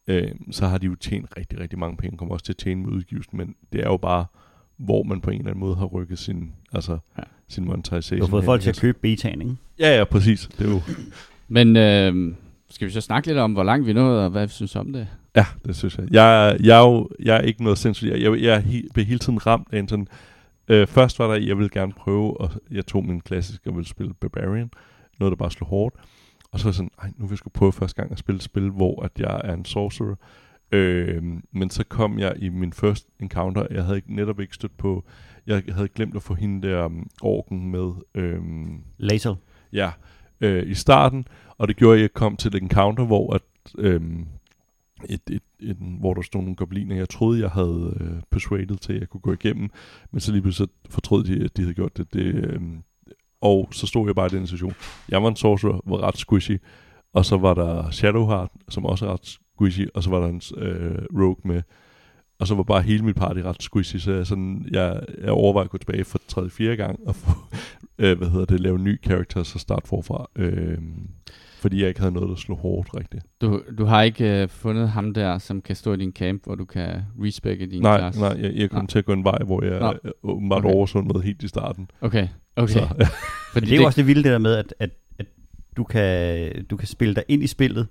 øh, så har de jo tjent rigtig, rigtig mange penge, kommer også til at tjene med udgivelsen, men det er jo bare, hvor man på en eller anden måde har rykket sin, altså, Ja. sin monetization. Du har fået folk til at købe betaen, ikke? Ja, ja, præcis. Det er jo, Men øh, skal vi så snakke lidt om, hvor langt vi nåede, og hvad vi synes om det? ja, det synes jeg. Jeg, er- jeg, er, jo, jeg er ikke noget sindssygt. Jeg, jeg, jeg er he, bliver hele tiden ramt af en sådan, øh, først var der, jeg ville gerne prøve, og jeg tog min klassiske og ville spille Barbarian, noget der bare slog hårdt, og så var jeg sådan, ej, nu vil jeg sgu prøve første gang at spille et spil, hvor at jeg er en sorcerer. Øh, men så kom jeg i min første encounter, jeg havde ikke, netop ikke stødt på, jeg havde glemt at få hende der um, orken med, øh, Laser. ja, øh, i starten, og det gjorde, at jeg kom til et encounter, hvor at, øh, et, et, et, hvor der stod nogle gobliner, jeg troede, jeg havde øh, persuaded til, at jeg kunne gå igennem, men så lige pludselig så fortrød de, at de havde gjort det. det øh, og så stod jeg bare i den situation. Jeg var en sorcerer, var ret squishy, og så var der Shadowheart, som også er ret squishy, og så var der en øh, rogue med, og så var bare hele mit party ret squishy, så jeg, sådan, jeg, jeg overvejede at gå tilbage for tredje, fjerde gang, og få, øh, hvad hedder det, lave en ny karakter, så starte forfra. Øh, fordi jeg ikke havde noget, der slog hårdt rigtigt. Du, du har ikke øh, fundet ham der, som kan stå i din camp, hvor du kan respecke din Nej, klasse? nej, jeg, jeg kom Nej. til at gå en vej, hvor jeg Nå. øh, åbenbart Okay. noget helt i starten. Okay, okay. Så, ja. Fordi det er jo også det vilde det der med, at, at, at du, kan, du kan spille dig ind i spillet,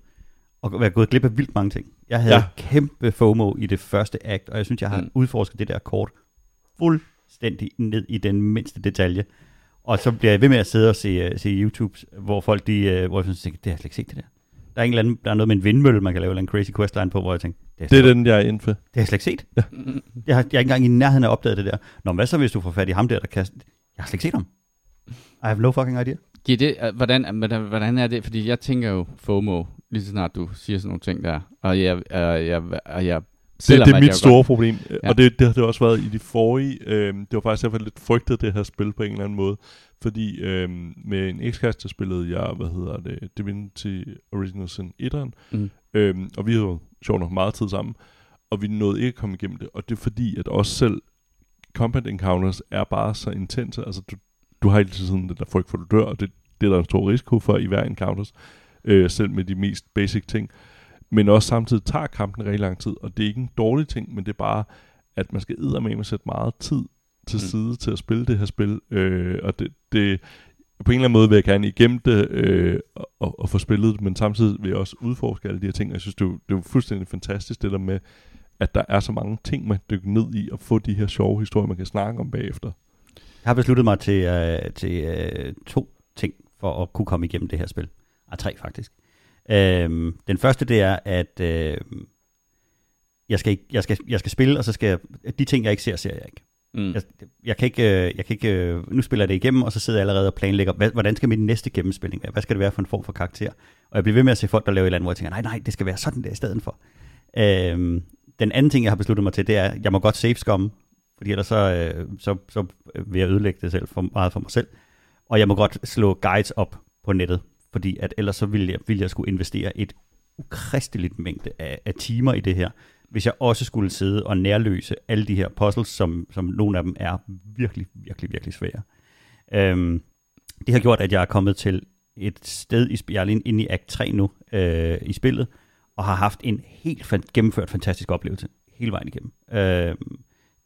og være gået glip af vildt mange ting. Jeg havde ja. Ja. kæmpe FOMO i det første act, og jeg synes, jeg har Mm. udforsket det der kort fuldstændig ned i den mindste detalje. Og så bliver jeg ved med at sidde og se, uh, se YouTubes, hvor folk de, uh, hvor jeg synes, det har jeg slet ikke set det der. Der er, en eller anden, der er noget med en vindmølle, man kan lave en crazy questline på, hvor jeg tænker, det, jeg det er den, jeg er inde for. det har jeg slet ikke set. Jeg har, jeg har ikke engang i nærheden af opdaget det der. Nå, men hvad så, hvis du får fat i ham der, der kan... Jeg har slet ikke set ham. I have no fucking idea. Giver det, øh, hvordan, hvordan, er det? Fordi jeg tænker jo FOMO, lige så snart du siger sådan nogle ting der. Og jeg, jeg, jeg, jeg Det, selvom det er at mit jeg store problem, Ja. og det, det har det også været i de forrige. Øh, det var faktisk derfor jeg lidt frygtet det her spil på en eller anden måde. Fordi øh, med en ekskæreste spillede jeg, hvad hedder det, Divinity Original Sin 1'eren. Mm. Øh, og vi havde jo sjovt nok meget tid sammen. Og vi nåede ikke at komme igennem det. Og det er fordi, at også selv combat encounters er bare så intense. Altså, du, du har hele tiden den der frygt for, at du dør, og det, det er der en stor risiko for i hver encounters. Øh, selv med de mest basic ting men også samtidig tager kampen rigtig lang tid, og det er ikke en dårlig ting, men det er bare, at man skal eddermame sætte meget tid til Mm. side til at spille det her spil, øh, og det, det, på en eller anden måde vil jeg gerne igennem det øh, og, og, og få spillet det, men samtidig vil jeg også udforske alle de her ting, og jeg synes, det er, jo- det er jo fuldstændig fantastisk, det der med, at der er så mange ting, man dykker ned i, og få de her sjove historier, man kan snakke om bagefter. Jeg har besluttet mig til, øh, til øh, to ting for at kunne komme igennem det her spil. Ah, tre faktisk. Øhm, den første det er, at øh, jeg, skal ikke, jeg, skal, jeg skal spille, og så skal jeg, de ting, jeg ikke ser, ser jeg ikke. Mm. Jeg, jeg kan ikke, øh, jeg kan ikke øh, nu spiller jeg det igennem, og så sidder jeg allerede og planlægger, hvad, hvordan skal min næste gennemspilning være? Hvad skal det være for en form for karakter? Og jeg bliver ved med at se folk, der laver et eller andet, hvor jeg tænker, nej, nej, det skal være sådan der i stedet for. Øhm, den anden ting, jeg har besluttet mig til, det er, at jeg må godt save skumme, fordi ellers så, øh, så, så vil jeg ødelægge det selv for meget for mig selv. Og jeg må godt slå guides op på nettet, fordi at ellers så vil jeg, vil jeg skulle investere et ukristeligt mængde af, af timer i det her, hvis jeg også skulle sidde og nærløse alle de her puzzles, som, som nogle af dem er virkelig, virkelig, virkelig svære. Øhm, det har gjort, at jeg er kommet til et sted, i, jeg er inde i Act 3 nu øh, i spillet, og har haft en helt fan, gennemført fantastisk oplevelse hele vejen igennem. Øh,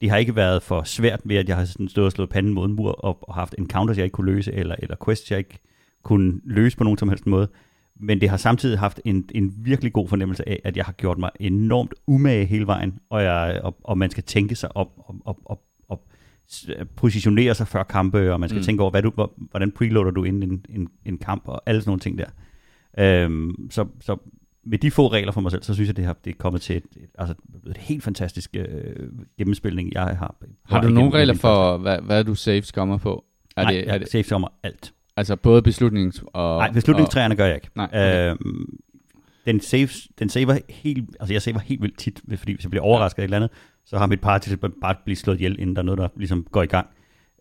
det har ikke været for svært ved, at jeg har sådan stået og slået panden mod en mur og, og haft encounters, jeg ikke kunne løse, eller, eller quests, jeg ikke kunne løse på nogen som helst måde. Men det har samtidig haft en, en virkelig god fornemmelse af, at jeg har gjort mig enormt umage hele vejen, og, jeg, og, og man skal tænke sig op og, og, og, og positionere sig før kampe, og man skal mm. tænke over, hvad du, hvordan preloader du ind en, en, en kamp, og alle sådan nogle ting der. Øhm, så, så med de få regler for mig selv, så synes jeg, det har det er kommet til et, et, altså et helt fantastisk øh, gennemspilning, jeg har. Har du nogle regler for, hvad, hvad du saves kommer på? Er Nej, det, er det, saves kommer alt. Altså både beslutnings- og... Nej, beslutningstræerne gør jeg ikke. Nej, okay. øhm, den, saves, den saver helt, altså jeg saver helt vildt tit, fordi hvis jeg bliver overrasket af et eller andet, så har mit party bare blive slået ihjel, inden der er noget, der ligesom går i gang.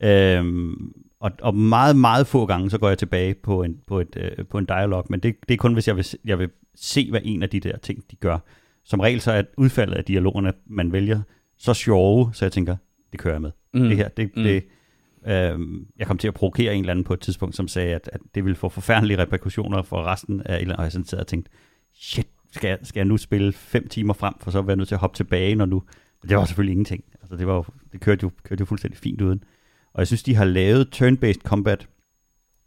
Øhm, og, og meget, meget få gange, så går jeg tilbage på en, på et, øh, på en dialog, men det, det er kun, hvis jeg vil, jeg vil se, hvad en af de der ting, de gør. Som regel så er udfaldet af dialogerne, man vælger, så sjove, så jeg tænker, det kører jeg med. Mm. Det her, det, mm. det, øh, jeg kom til at provokere en eller anden på et tidspunkt, som sagde, at, at det ville få forfærdelige reperkussioner for resten af eller andet, og jeg sådan sad og tænkte, shit, skal jeg, skal jeg nu spille fem timer frem, for så være nødt til at hoppe tilbage, når nu... Men det var selvfølgelig ingenting. Altså, det, var jo, det kørte, jo, kørte jo fuldstændig fint uden. Og jeg synes, de har lavet turn-based combat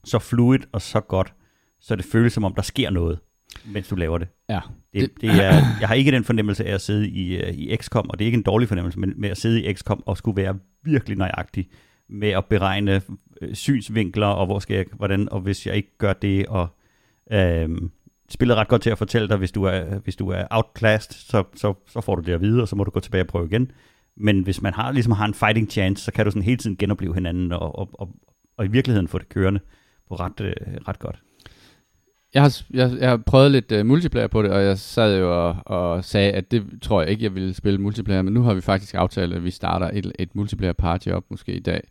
så fluid og så godt, så det føles som om, der sker noget, mens du laver det. Ja. Det, det er, jeg har ikke den fornemmelse af at sidde i, uh, i XCOM, og det er ikke en dårlig fornemmelse, men med at sidde i XCOM og skulle være virkelig nøjagtig med at beregne øh, synsvinkler, og hvor skal jeg, hvordan, og hvis jeg ikke gør det, og øh, spillet ret godt til at fortælle dig, hvis du er, hvis du er outclassed, så, så, så får du det at vide, og så må du gå tilbage og prøve igen. Men hvis man har, ligesom har en fighting chance, så kan du sådan hele tiden genopleve hinanden, og, og, og, og i virkeligheden få det kørende på ret, øh, ret godt. Jeg har, jeg, jeg har prøvet lidt uh, multiplayer på det, og jeg sad jo og, og sagde, at det tror jeg ikke, jeg ville spille multiplayer, men nu har vi faktisk aftalt, at vi starter et, et multiplayer party op måske i dag.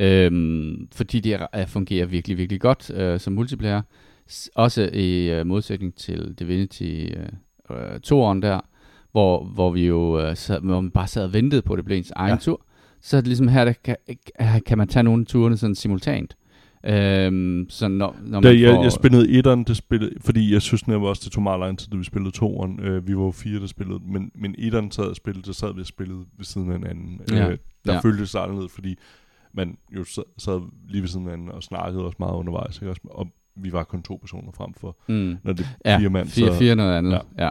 Øhm, fordi det er, fungerer virkelig, virkelig godt uh, som multiplayer. Også i uh, modsætning til Divinity uh, uh, 2'eren der, hvor, hvor vi jo uh, sad, hvor man bare sad og ventede på, at det blev ens egen ja. tur. Så er det ligesom her, der kan, kan man tage nogle af turene sådan simultant. Øhm, så når, når man da, får... jeg, jeg spillede etteren, det spillede, fordi jeg synes nemlig også, det tog meget lang tid, da vi spillede toeren. Øh, vi var jo fire, der spillede, men, men etteren sad og spillede, så sad vi og spillede ved siden af hinanden. Ja. Øh, der ja. føltes det anderledes, fordi man jo sad, sad lige ved siden af hinanden og snakkede også meget undervejs. Ikke? Og vi var kun to personer frem for, mm. når det er ja, fire mand. Fire, så, fire noget andet, ja. ja.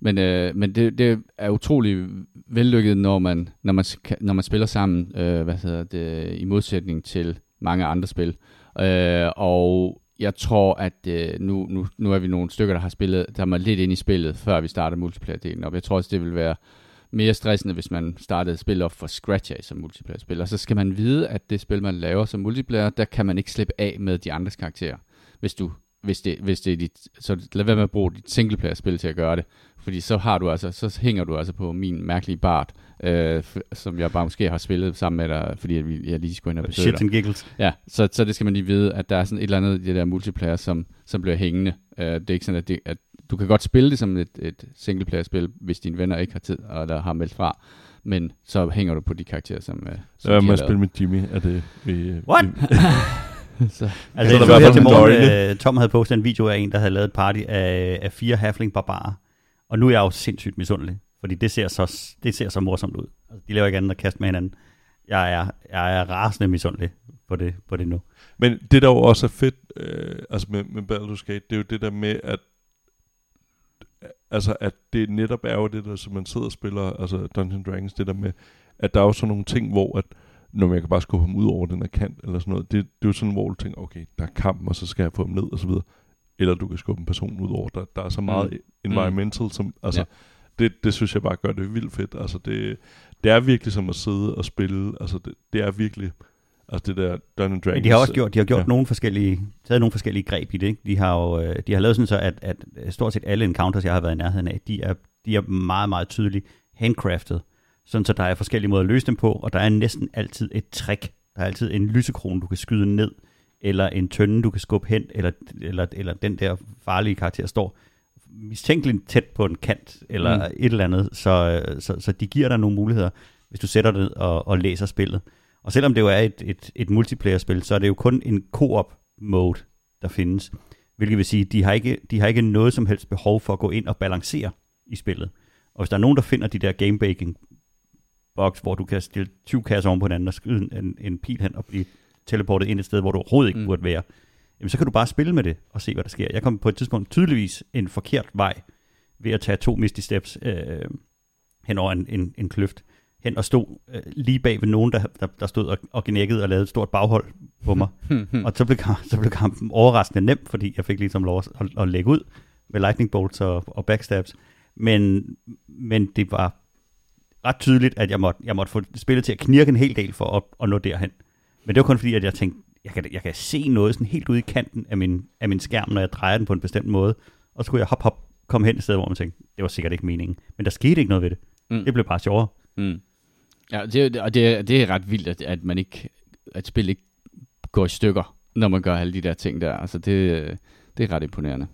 Men, øh, men det, det er utrolig vellykket, når man, når man, når man spiller sammen, øh, hvad hedder det, i modsætning til mange andre spil. Øh, og jeg tror, at øh, nu, nu, nu er vi nogle stykker, der har spillet, der er lidt ind i spillet, før vi starter multiplayer-delen op. Jeg tror også, det vil være mere stressende, hvis man startede spil op for scratch af som multiplayer-spil. Og så skal man vide, at det spil, man laver som multiplayer, der kan man ikke slippe af med de andres karakterer. Hvis du hvis det, hvis det er dit, så lad være med at bruge dit singleplayer-spil til at gøre det. Fordi så har du altså, så hænger du altså på min mærkelige bart, øh, som jeg bare måske har spillet sammen med dig, fordi jeg, jeg lige skulle ind og besøge Shit and giggles. Ja, så, så det skal man lige vide, at der er sådan et eller andet i det der multiplayer, som, som bliver hængende. Øh, det er ikke sådan, at, det, at du kan godt spille det som et, et singleplayer-spil, hvis dine venner ikke har tid, og der har meldt fra. Men så hænger du på de karakterer, som, øh, som ja, de har spille med Jimmy, er det... Vi, What? Vi, så, altså, så jeg så her til morgen, uh, Tom havde postet en video af en, der havde lavet et party af, af fire halfling barbarer. Og nu er jeg jo sindssygt misundelig, fordi det ser så, det ser så morsomt ud. Altså, de laver ikke andet at kaste med hinanden. Jeg er, jeg er rasende misundelig på det, på det nu. Men det der jo også er fedt, øh, altså med, med Baldur's Gate, det er jo det der med, at altså at det netop er jo det der, som man sidder og spiller, altså Dungeons Dragons, det der med, at der er jo sådan nogle ting, hvor at, når man kan bare skubbe ham ud over den her kant, eller sådan noget, det, det er jo sådan, hvor du tænker, okay, der er kamp, og så skal jeg få ham ned, og så videre. Eller du kan skubbe en person ud over, der, der er så meget mm. environmental, som, altså, ja. det, det synes jeg bare gør det vildt fedt. Altså, det, det er virkelig som at sidde og spille, altså, det, det er virkelig, altså det der Dungeons Dragons. Men de har også gjort, de har gjort ja. nogle forskellige, taget nogle forskellige greb i det, ikke? De har jo, øh, de har lavet sådan så, at, at stort set alle encounters, jeg har været i nærheden af, de er, de er meget, meget tydeligt handcrafted sådan så der er forskellige måder at løse dem på, og der er næsten altid et trick. Der er altid en lysekrone, du kan skyde ned, eller en tønde, du kan skubbe hen, eller, eller, eller den der farlige karakter står mistænkeligt tæt på en kant, eller Mm. et eller andet, så, så, så de giver dig nogle muligheder, hvis du sætter det og, og læser spillet. Og selvom det jo er et, et, et multiplayer-spil, så er det jo kun en co-op-mode, der findes. Hvilket vil sige, de har, ikke, de har ikke noget som helst behov for at gå ind og balancere i spillet. Og hvis der er nogen, der finder de der gamebaking box, hvor du kan stille 20 kasser oven på hinanden og skyde en, en pil hen og blive teleportet ind et sted, hvor du overhovedet ikke Mm. burde være, jamen så kan du bare spille med det og se, hvad der sker. Jeg kom på et tidspunkt tydeligvis en forkert vej ved at tage to misty steps øh, hen over en, en, en kløft, hen og stod øh, lige bag ved nogen, der, der, der stod og, og gnækkede og lavede et stort baghold på mig. Hmm. og så blev, så blev kampen overraskende nem, fordi jeg fik ligesom lov at, at, at lægge ud med lightning bolts og, og backstabs. Men, men det var ret tydeligt, at jeg måtte, jeg måtte få spillet til at knirke en hel del for at, at nå derhen. Men det var kun fordi, at jeg tænkte, jeg kan, jeg kan se noget sådan helt ude i kanten af min, af min skærm, når jeg drejer den på en bestemt måde. Og så kunne jeg hop, hop, komme hen et sted, hvor man tænkte, det var sikkert ikke meningen. Men der skete ikke noget ved det. Mm. Det blev bare sjovere. Mm. Ja, det, og det, er- det er ret vildt, at, at man ikke, at spil ikke går i stykker, når man gør alle de der ting der. Altså det, det er ret imponerende.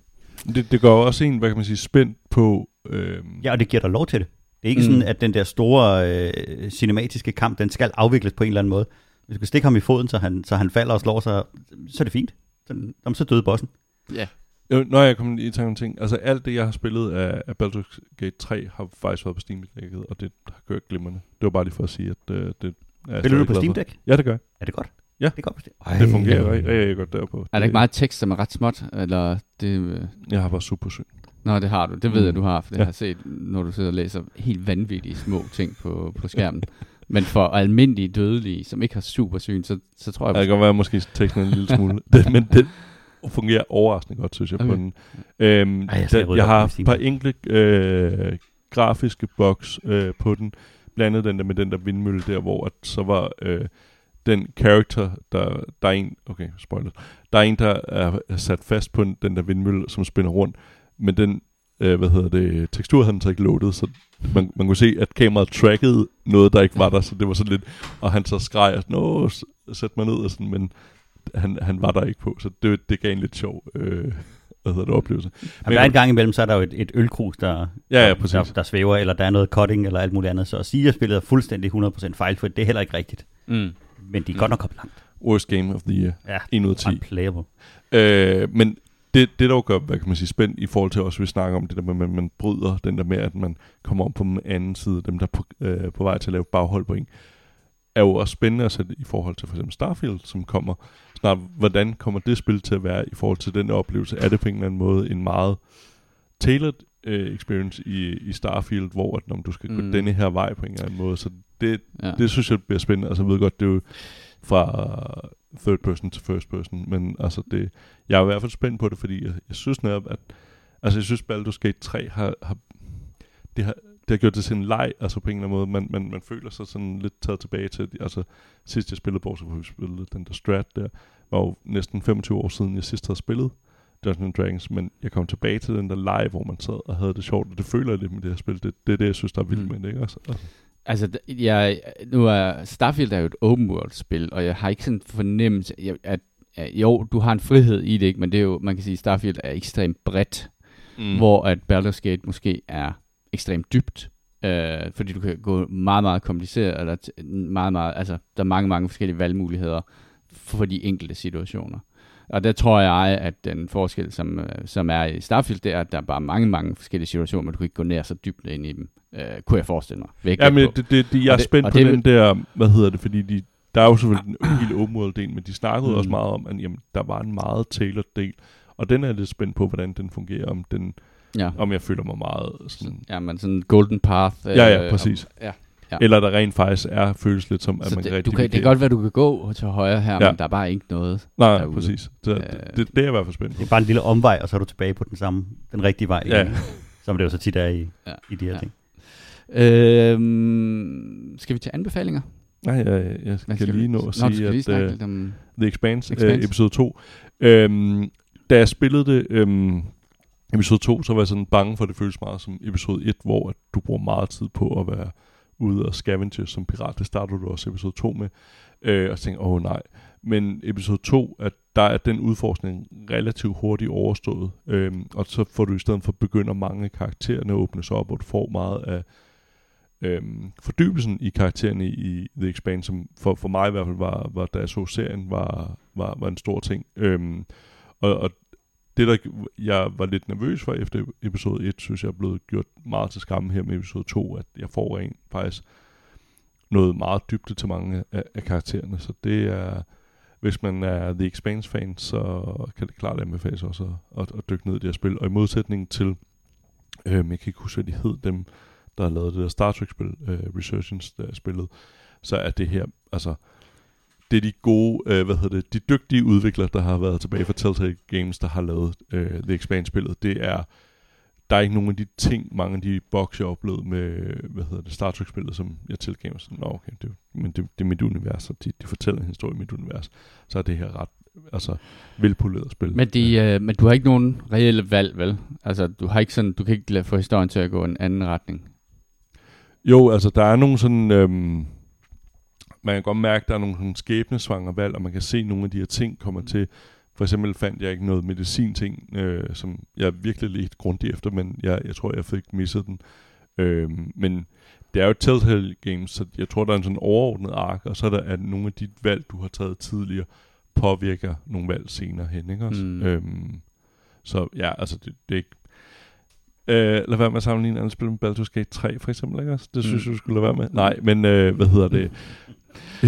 Det, det jo også en, hvad kan man sige, spændt på... Øh, Ja, og det giver dig lov til det. Det er ikke Mm. sådan, at den der store øh, cinematiske kamp, den skal afvikles på en eller anden måde. Hvis du kan stikke ham i foden, så han, så han falder og slår sig, så er det fint. Så, jamen, så døde bossen. Ja. Jo, når jeg kommer i tanke om ting, altså alt det, jeg har spillet af, af Baldur's Gate 3, har faktisk været på Steam Deck'et, og det har kørt glimrende. Det var bare lige for at sige, at øh, det er Spiller du på Steam. Deck? Ja, det gør jeg. Er det godt? Ja. Det er godt. Ej, Det fungerer ja. rigtig, rigtig godt derpå. Er der ikke meget tekst, som er ret småt? Eller det, øh, Jeg har bare super syn. Nå, det har du. Det ved Mm. jeg, du har, for det Ja. har jeg set, når du sidder og læser helt vanvittige små ting på, på skærmen. Men for almindelige dødelige, som ikke har supersyn, så, så tror jeg... Det kan godt være, at måske teksten en lille smule. det, men det fungerer overraskende godt, synes jeg, Okay. på den. Øhm, Ej, jeg der, jeg har et par enkelte øh, grafiske boks øh, på den. Blandt andet den der med den der vindmølle der, hvor at så var øh, den character, der, der er en, okay, spoiler, der er en, der er sat fast på den, der vindmølle, som spinner rundt, men den, øh, hvad hedder det, tekstur havde den så ikke loadet, så man, man kunne se, at kameraet trackede noget, der ikke var der, så det var sådan lidt, og han så skreg, at nå, sæt mig ned, og sådan, men han, han var der ikke på, så det, det gav en lidt sjov, øh, hvad hedder det, oplevelse. Jamen, der er en gang imellem, så er der jo et, et ølkrus, der, Ja, ja, der, præcis. der, der svæver, eller der er noget cutting, eller alt muligt andet. Så at sige, at spillet er fuldstændig 100% fejlfrit, det er heller ikke rigtigt. Mm. Men de er godt nok kommet langt. Worst game of the year. Ja, 1 ud af 10. unplayable. Øh, men det, det der jo gør, hvad kan man sige, spændt i forhold til også, vi snakker om det der med, at man, man bryder den der med, at man kommer om på den anden side, dem der er på, øh, på vej til at lave baghold på en, er jo også spændende at sætte i forhold til for eksempel Starfield, som kommer snart. Hvordan kommer det spil til at være i forhold til den oplevelse? Er det på en eller anden måde en meget tailored øh, experience i, i Starfield, hvor at, når du skal gå Mm. denne her vej på en eller anden måde, så det, Ja. det synes jeg bliver spændende. Altså jeg ved godt, det er jo fra third person til first person, men altså det, jeg er i hvert fald spændt på det, fordi jeg, jeg synes netop, at altså jeg synes Baldur's Gate 3 har, har det har, det har gjort det til en leg, altså på en eller anden måde. Man, man, man føler sig sådan lidt taget tilbage til, altså sidst jeg spillede Borg, hvor vi spillede den der Strat der, var jo næsten 25 år siden, jeg sidst havde spillet Dungeons Dragons, men jeg kom tilbage til den der leg, hvor man sad og havde det sjovt, og det føler jeg lidt med det her spil. Det, det er det, jeg synes, der er vildt Mm. med det, ikke også? Altså, Altså, jeg, nu er Starfield er jo et open world spil, og jeg har ikke sådan fornemmelse, jeg- at, at jo, du har en frihed i det, ikke? men det er jo, man kan sige, at Starfield er ekstremt bredt, mm. hvor at Baldur's Gate måske er ekstremt dybt, øh, fordi du kan gå meget, meget kompliceret, eller meget, meget, altså, der er mange, mange forskellige valgmuligheder for de enkelte situationer. Og der tror jeg, at den forskel, som, øh, som er i Starfield, det er, at der er bare mange, mange forskellige situationer, men du kan ikke gå nær så dybt ind i dem, øh, kunne jeg forestille mig. Jeg Ja, men det, det, det, jeg er Og det- spændt og på det den der, hvad hedder det, fordi de, der er jo selvfølgelig en helt world del, men de snakkede Mm. også meget om, at jamen, der var en meget tailored del, og den er jeg lidt spændt på, hvordan den fungerer, om, den, Ja. om jeg føler mig meget sådan, Ja, men sådan en golden path. øh, Ja, ja, præcis. Om, ja. Ja. eller der rent faktisk er, føles lidt som, at Så man det, rigtig du kan, det kan godt være, du kan gå til højre her, Ja. men der er bare ikke noget. Nej, derude. præcis. Så, Øh, det, det, det er i hvert fald spændt på. Det er bare en lille omvej, og så er du tilbage på den samme, den rigtige vej Ja. igen. Som det jo så tit er i, Ja. i de her Ja. ting. Øhm, skal vi til anbefalinger? Nej, jeg, jeg, kan skal lige nå at Nå, skal sige, lige at uh, lidt om... The Expanse, Expanse. Uh, episode 2, øhm, da jeg spillede det, øhm, episode 2, så var jeg sådan bange for, at det føles meget som episode 1, hvor at du bruger meget tid på at være ude og scavenge som pirat. Det startede du også episode 2 med. Øh, og så tænkte åh oh, nej. Men episode 2, at der er den udforskning relativt hurtigt overstået, Øh, og så får du i stedet for begynder mange karaktererne at åbne sig op, og du får meget af øhm, fordybelsen i karaktererne i, i The Expanse, som for, for mig i hvert fald var, var da jeg så serien, var, var, var en stor ting. Øhm, og, og det, der jeg var lidt nervøs for efter episode 1, synes jeg er blevet gjort meget til skamme her med episode 2, at jeg får en faktisk noget meget dybde til mange af, af karaktererne. Så det er, hvis man er The Expanse-fan, så kan det klart anbefales også at, at, at dykke ned i det her spil. Og i modsætning til, øh, jeg kan ikke huske, hvad de hed, dem, der har lavet det der Star Trek-spil, øh, Resurgence, der er spillet, så er det her, altså, det er de gode, øh, hvad hedder det, de dygtige udviklere, der har været tilbage fra Telltale Games, der har lavet øh, The Expanse-spillet. Det er, der er ikke nogen af de ting, mange af de boks, jeg oplevede med, hvad hedder det, Star Trek-spillet, som jeg tilgav mig sådan, Nå, okay, det, men det, det er mit univers, og de, de fortæller en historie i mit univers. Så er det her ret, altså, velpoleret spil. Men, de, øh, men du har ikke nogen reelle valg, vel? Altså, du har ikke sådan, du kan ikke lade få historien til at gå en anden retning. Jo, altså, der er nogle sådan, øhm, man kan godt mærke, at der er nogle sådan skæbnesvanger valg, og man kan se, at nogle af de her ting kommer til. For eksempel fandt jeg ikke noget medicin-ting, øh, som jeg virkelig lidt grundigt efter, men jeg, jeg tror, jeg fik misset den. Øh, men det er jo Telltale Games, så jeg tror, der er en sådan overordnet ark, og så er der at nogle af de valg, du har taget tidligere, påvirker nogle valg senere hen, ikke også? Mm. Øhm, så ja, altså det, det er ikke... Øh, lad være med at sammenligne andet spil med Baldur's Gate 3, for eksempel, ikke også? Det synes mm. du skulle lade være med. Nej, men øh, hvad hedder det?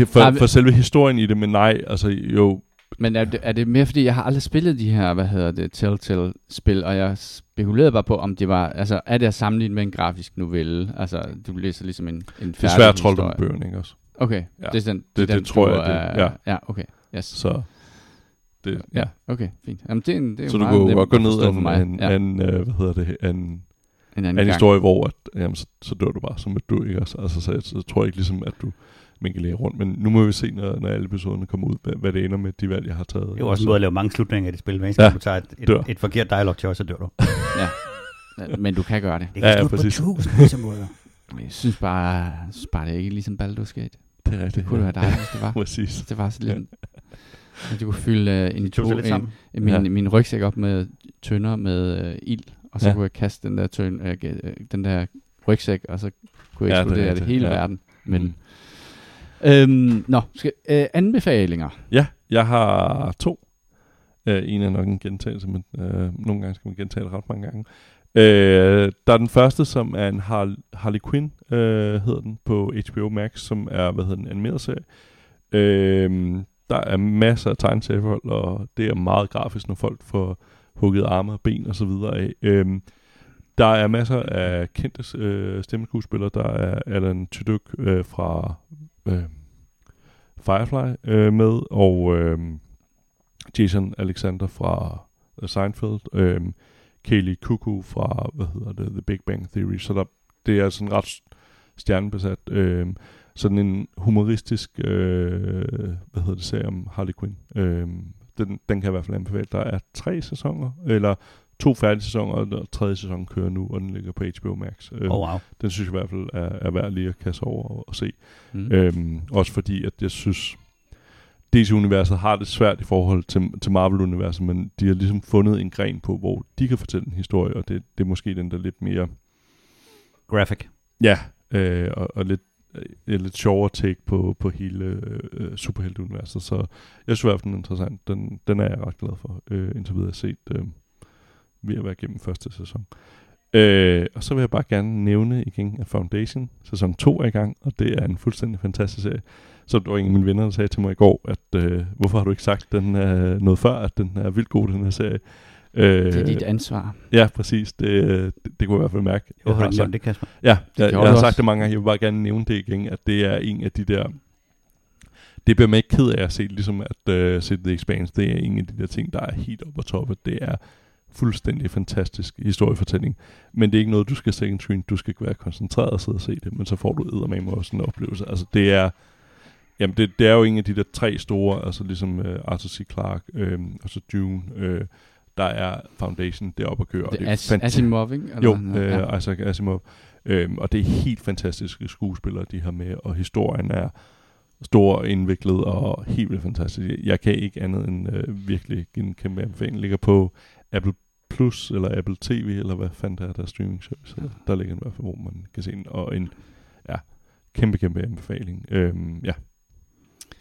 For, for selve historien i det, men nej, altså jo... Men er det, er det mere fordi, jeg har aldrig spillet de her, hvad hedder det, Telltale-spil, og jeg spekulerede bare på, om det var, altså er det at sammenligne med en grafisk novelle? Altså, du læser ligesom en, en færdig Det er svært trold om bøgerne, ikke også? Okay, ja. det er den, det, det, den, det tror jeg, det, ja. Ja, okay, yes. Så... Det, ja. okay, fint. Jamen, det, er, det er så du kan godt gå ned af en, en, ja. en, uh, hvad hedder det, en, en anden en historie, hvor at, jamen, så, så dør du bare som et du, ikke? Altså, altså så, så, så tror jeg ikke ligesom, at du mingelere rundt. Men nu må vi se, når, når alle episoderne kommer ud, hvad, hvad det ender med de valg, jeg har taget. Det er også en måde at lave mange slutninger i det spil. Hver ja, du tager et, et, et forkert dialog til os, så dør du. ja. Men du kan gøre det. Det kan ja, ja, præcis. på tusind måder. Men jeg synes bare, synes bare, det er ikke ligesom Baldur's Gate. Det er rigtigt. Det kunne ja. være dejligt, hvis det var. præcis. Det var så lidt... Ja. Du kunne fylde uh, en, to, en, en, min, ja. min rygsæk op med tønder med uh, ild, og så ja. kunne jeg kaste den der, tøn, uh, den der rygsæk, og så kunne jeg ja, eksplodere det, det, det hele ja. verden. Men mm. Øhm, nå, skal, øh, anbefalinger. Ja, jeg har to. Øh, en er nok en gentagelse, men øh, nogle gange skal man gentage det ret mange gange. Øh, der er den første, som er en Harley, Harley Quinn, øh, hedder den, på HBO Max, som er, hvad hedder den, animeret serie. Øh, der er masser af tegneseriehold, og det er meget grafisk, når folk får hugget arme og ben og så videre af. Øh, der er masser af kendte øh, stemmeskuespillere. Der er Alan Tudyk øh, fra øh, Firefly øh, med, og øh, Jason Alexander fra øh, Seinfeld, øh, Kaylee Cuckoo fra, hvad hedder det, The Big Bang Theory, så der, det er sådan ret stjernebesat, øh, sådan en humoristisk, øh, hvad hedder det, serie om Harley Quinn. Øh, den, den kan jeg i hvert fald anbefale. Der er tre sæsoner, eller to færdige sæsoner, og tredje sæson kører nu, og den ligger på HBO Max. Øhm, oh, wow. Den synes jeg i hvert fald er, er værd lige at kaste over og, og se. Mm. Øhm, også fordi, at jeg synes, DC-universet har det svært i forhold til, til Marvel-universet, men de har ligesom fundet en gren på, hvor de kan fortælle en historie, og det, det er måske den der lidt mere... Graphic. Ja, øh, og, og lidt et lidt sjovere take på, på hele øh, superhelteuniverset. Så jeg synes i hvert fald, den er interessant. Den, den er jeg ret glad for, øh, indtil videre set. Øh, ved at være igennem første sæson. Øh, og så vil jeg bare gerne nævne igen, at Foundation sæson 2 er i gang, og det er en fuldstændig fantastisk serie. Så der var en af mine venner, der sagde til mig i går, at øh, hvorfor har du ikke sagt den er noget før, at den er vildt god, den her serie. Øh, det er dit ansvar. Ja, præcis. Det, det, det kunne jeg i hvert fald mærke. Jeg har sagt, det, Kasper. Ja, jeg, jeg, jeg har sagt det mange gange. Jeg vil bare gerne nævne det igen, at det er en af de der... Det bliver man ikke ked af at se, ligesom at uh, se The Expanse. Det er en af de der ting, der er helt op på toppen. Det er fuldstændig fantastisk historiefortælling. Men det er ikke noget, du skal second screen. Du skal ikke være koncentreret og sidde og se det, men så får du eddermame også en oplevelse. Altså det er, jamen det, det er jo en af de der tre store, altså ligesom uh, Arthur C. Clarke, øh, og så Dune, øh, der er Foundation deroppe at køre. Det, det er As- Asimov, ikke? Eller jo, øh, ja. Isaac Asimov. Øhm, og det er helt fantastiske skuespillere, de har med, og historien er stor og indviklet og helt vildt fantastisk. Jeg kan ikke andet end øh, virkelig give en kæmpe anbefaling. Ligger på Apple Plus eller Apple TV, eller hvad fanden der er der streaming service. Ja. Der ligger den i hvert fald, hvor man kan se den. Og en ja, kæmpe, kæmpe anbefaling. Øhm, ja,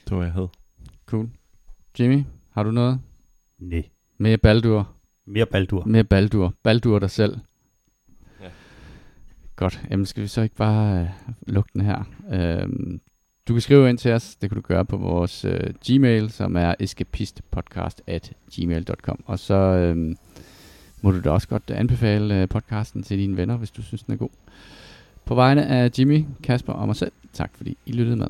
det var, hvad jeg havde. Cool. Jimmy, har du noget? Nej. Mere Baldur. Mere Baldur. Mere Baldur. Baldur dig selv. Ja. Godt. Jamen skal vi så ikke bare øh, lukke den her? Øhm, du kan skrive ind til os. Det kan du gøre på vores øh, Gmail, som er escapistpodcast at gmail.com. Og så øh, må du da også godt anbefale øh, podcasten til dine venner, hvis du synes, den er god. På vegne af Jimmy, Kasper og mig selv, tak fordi I lyttede med.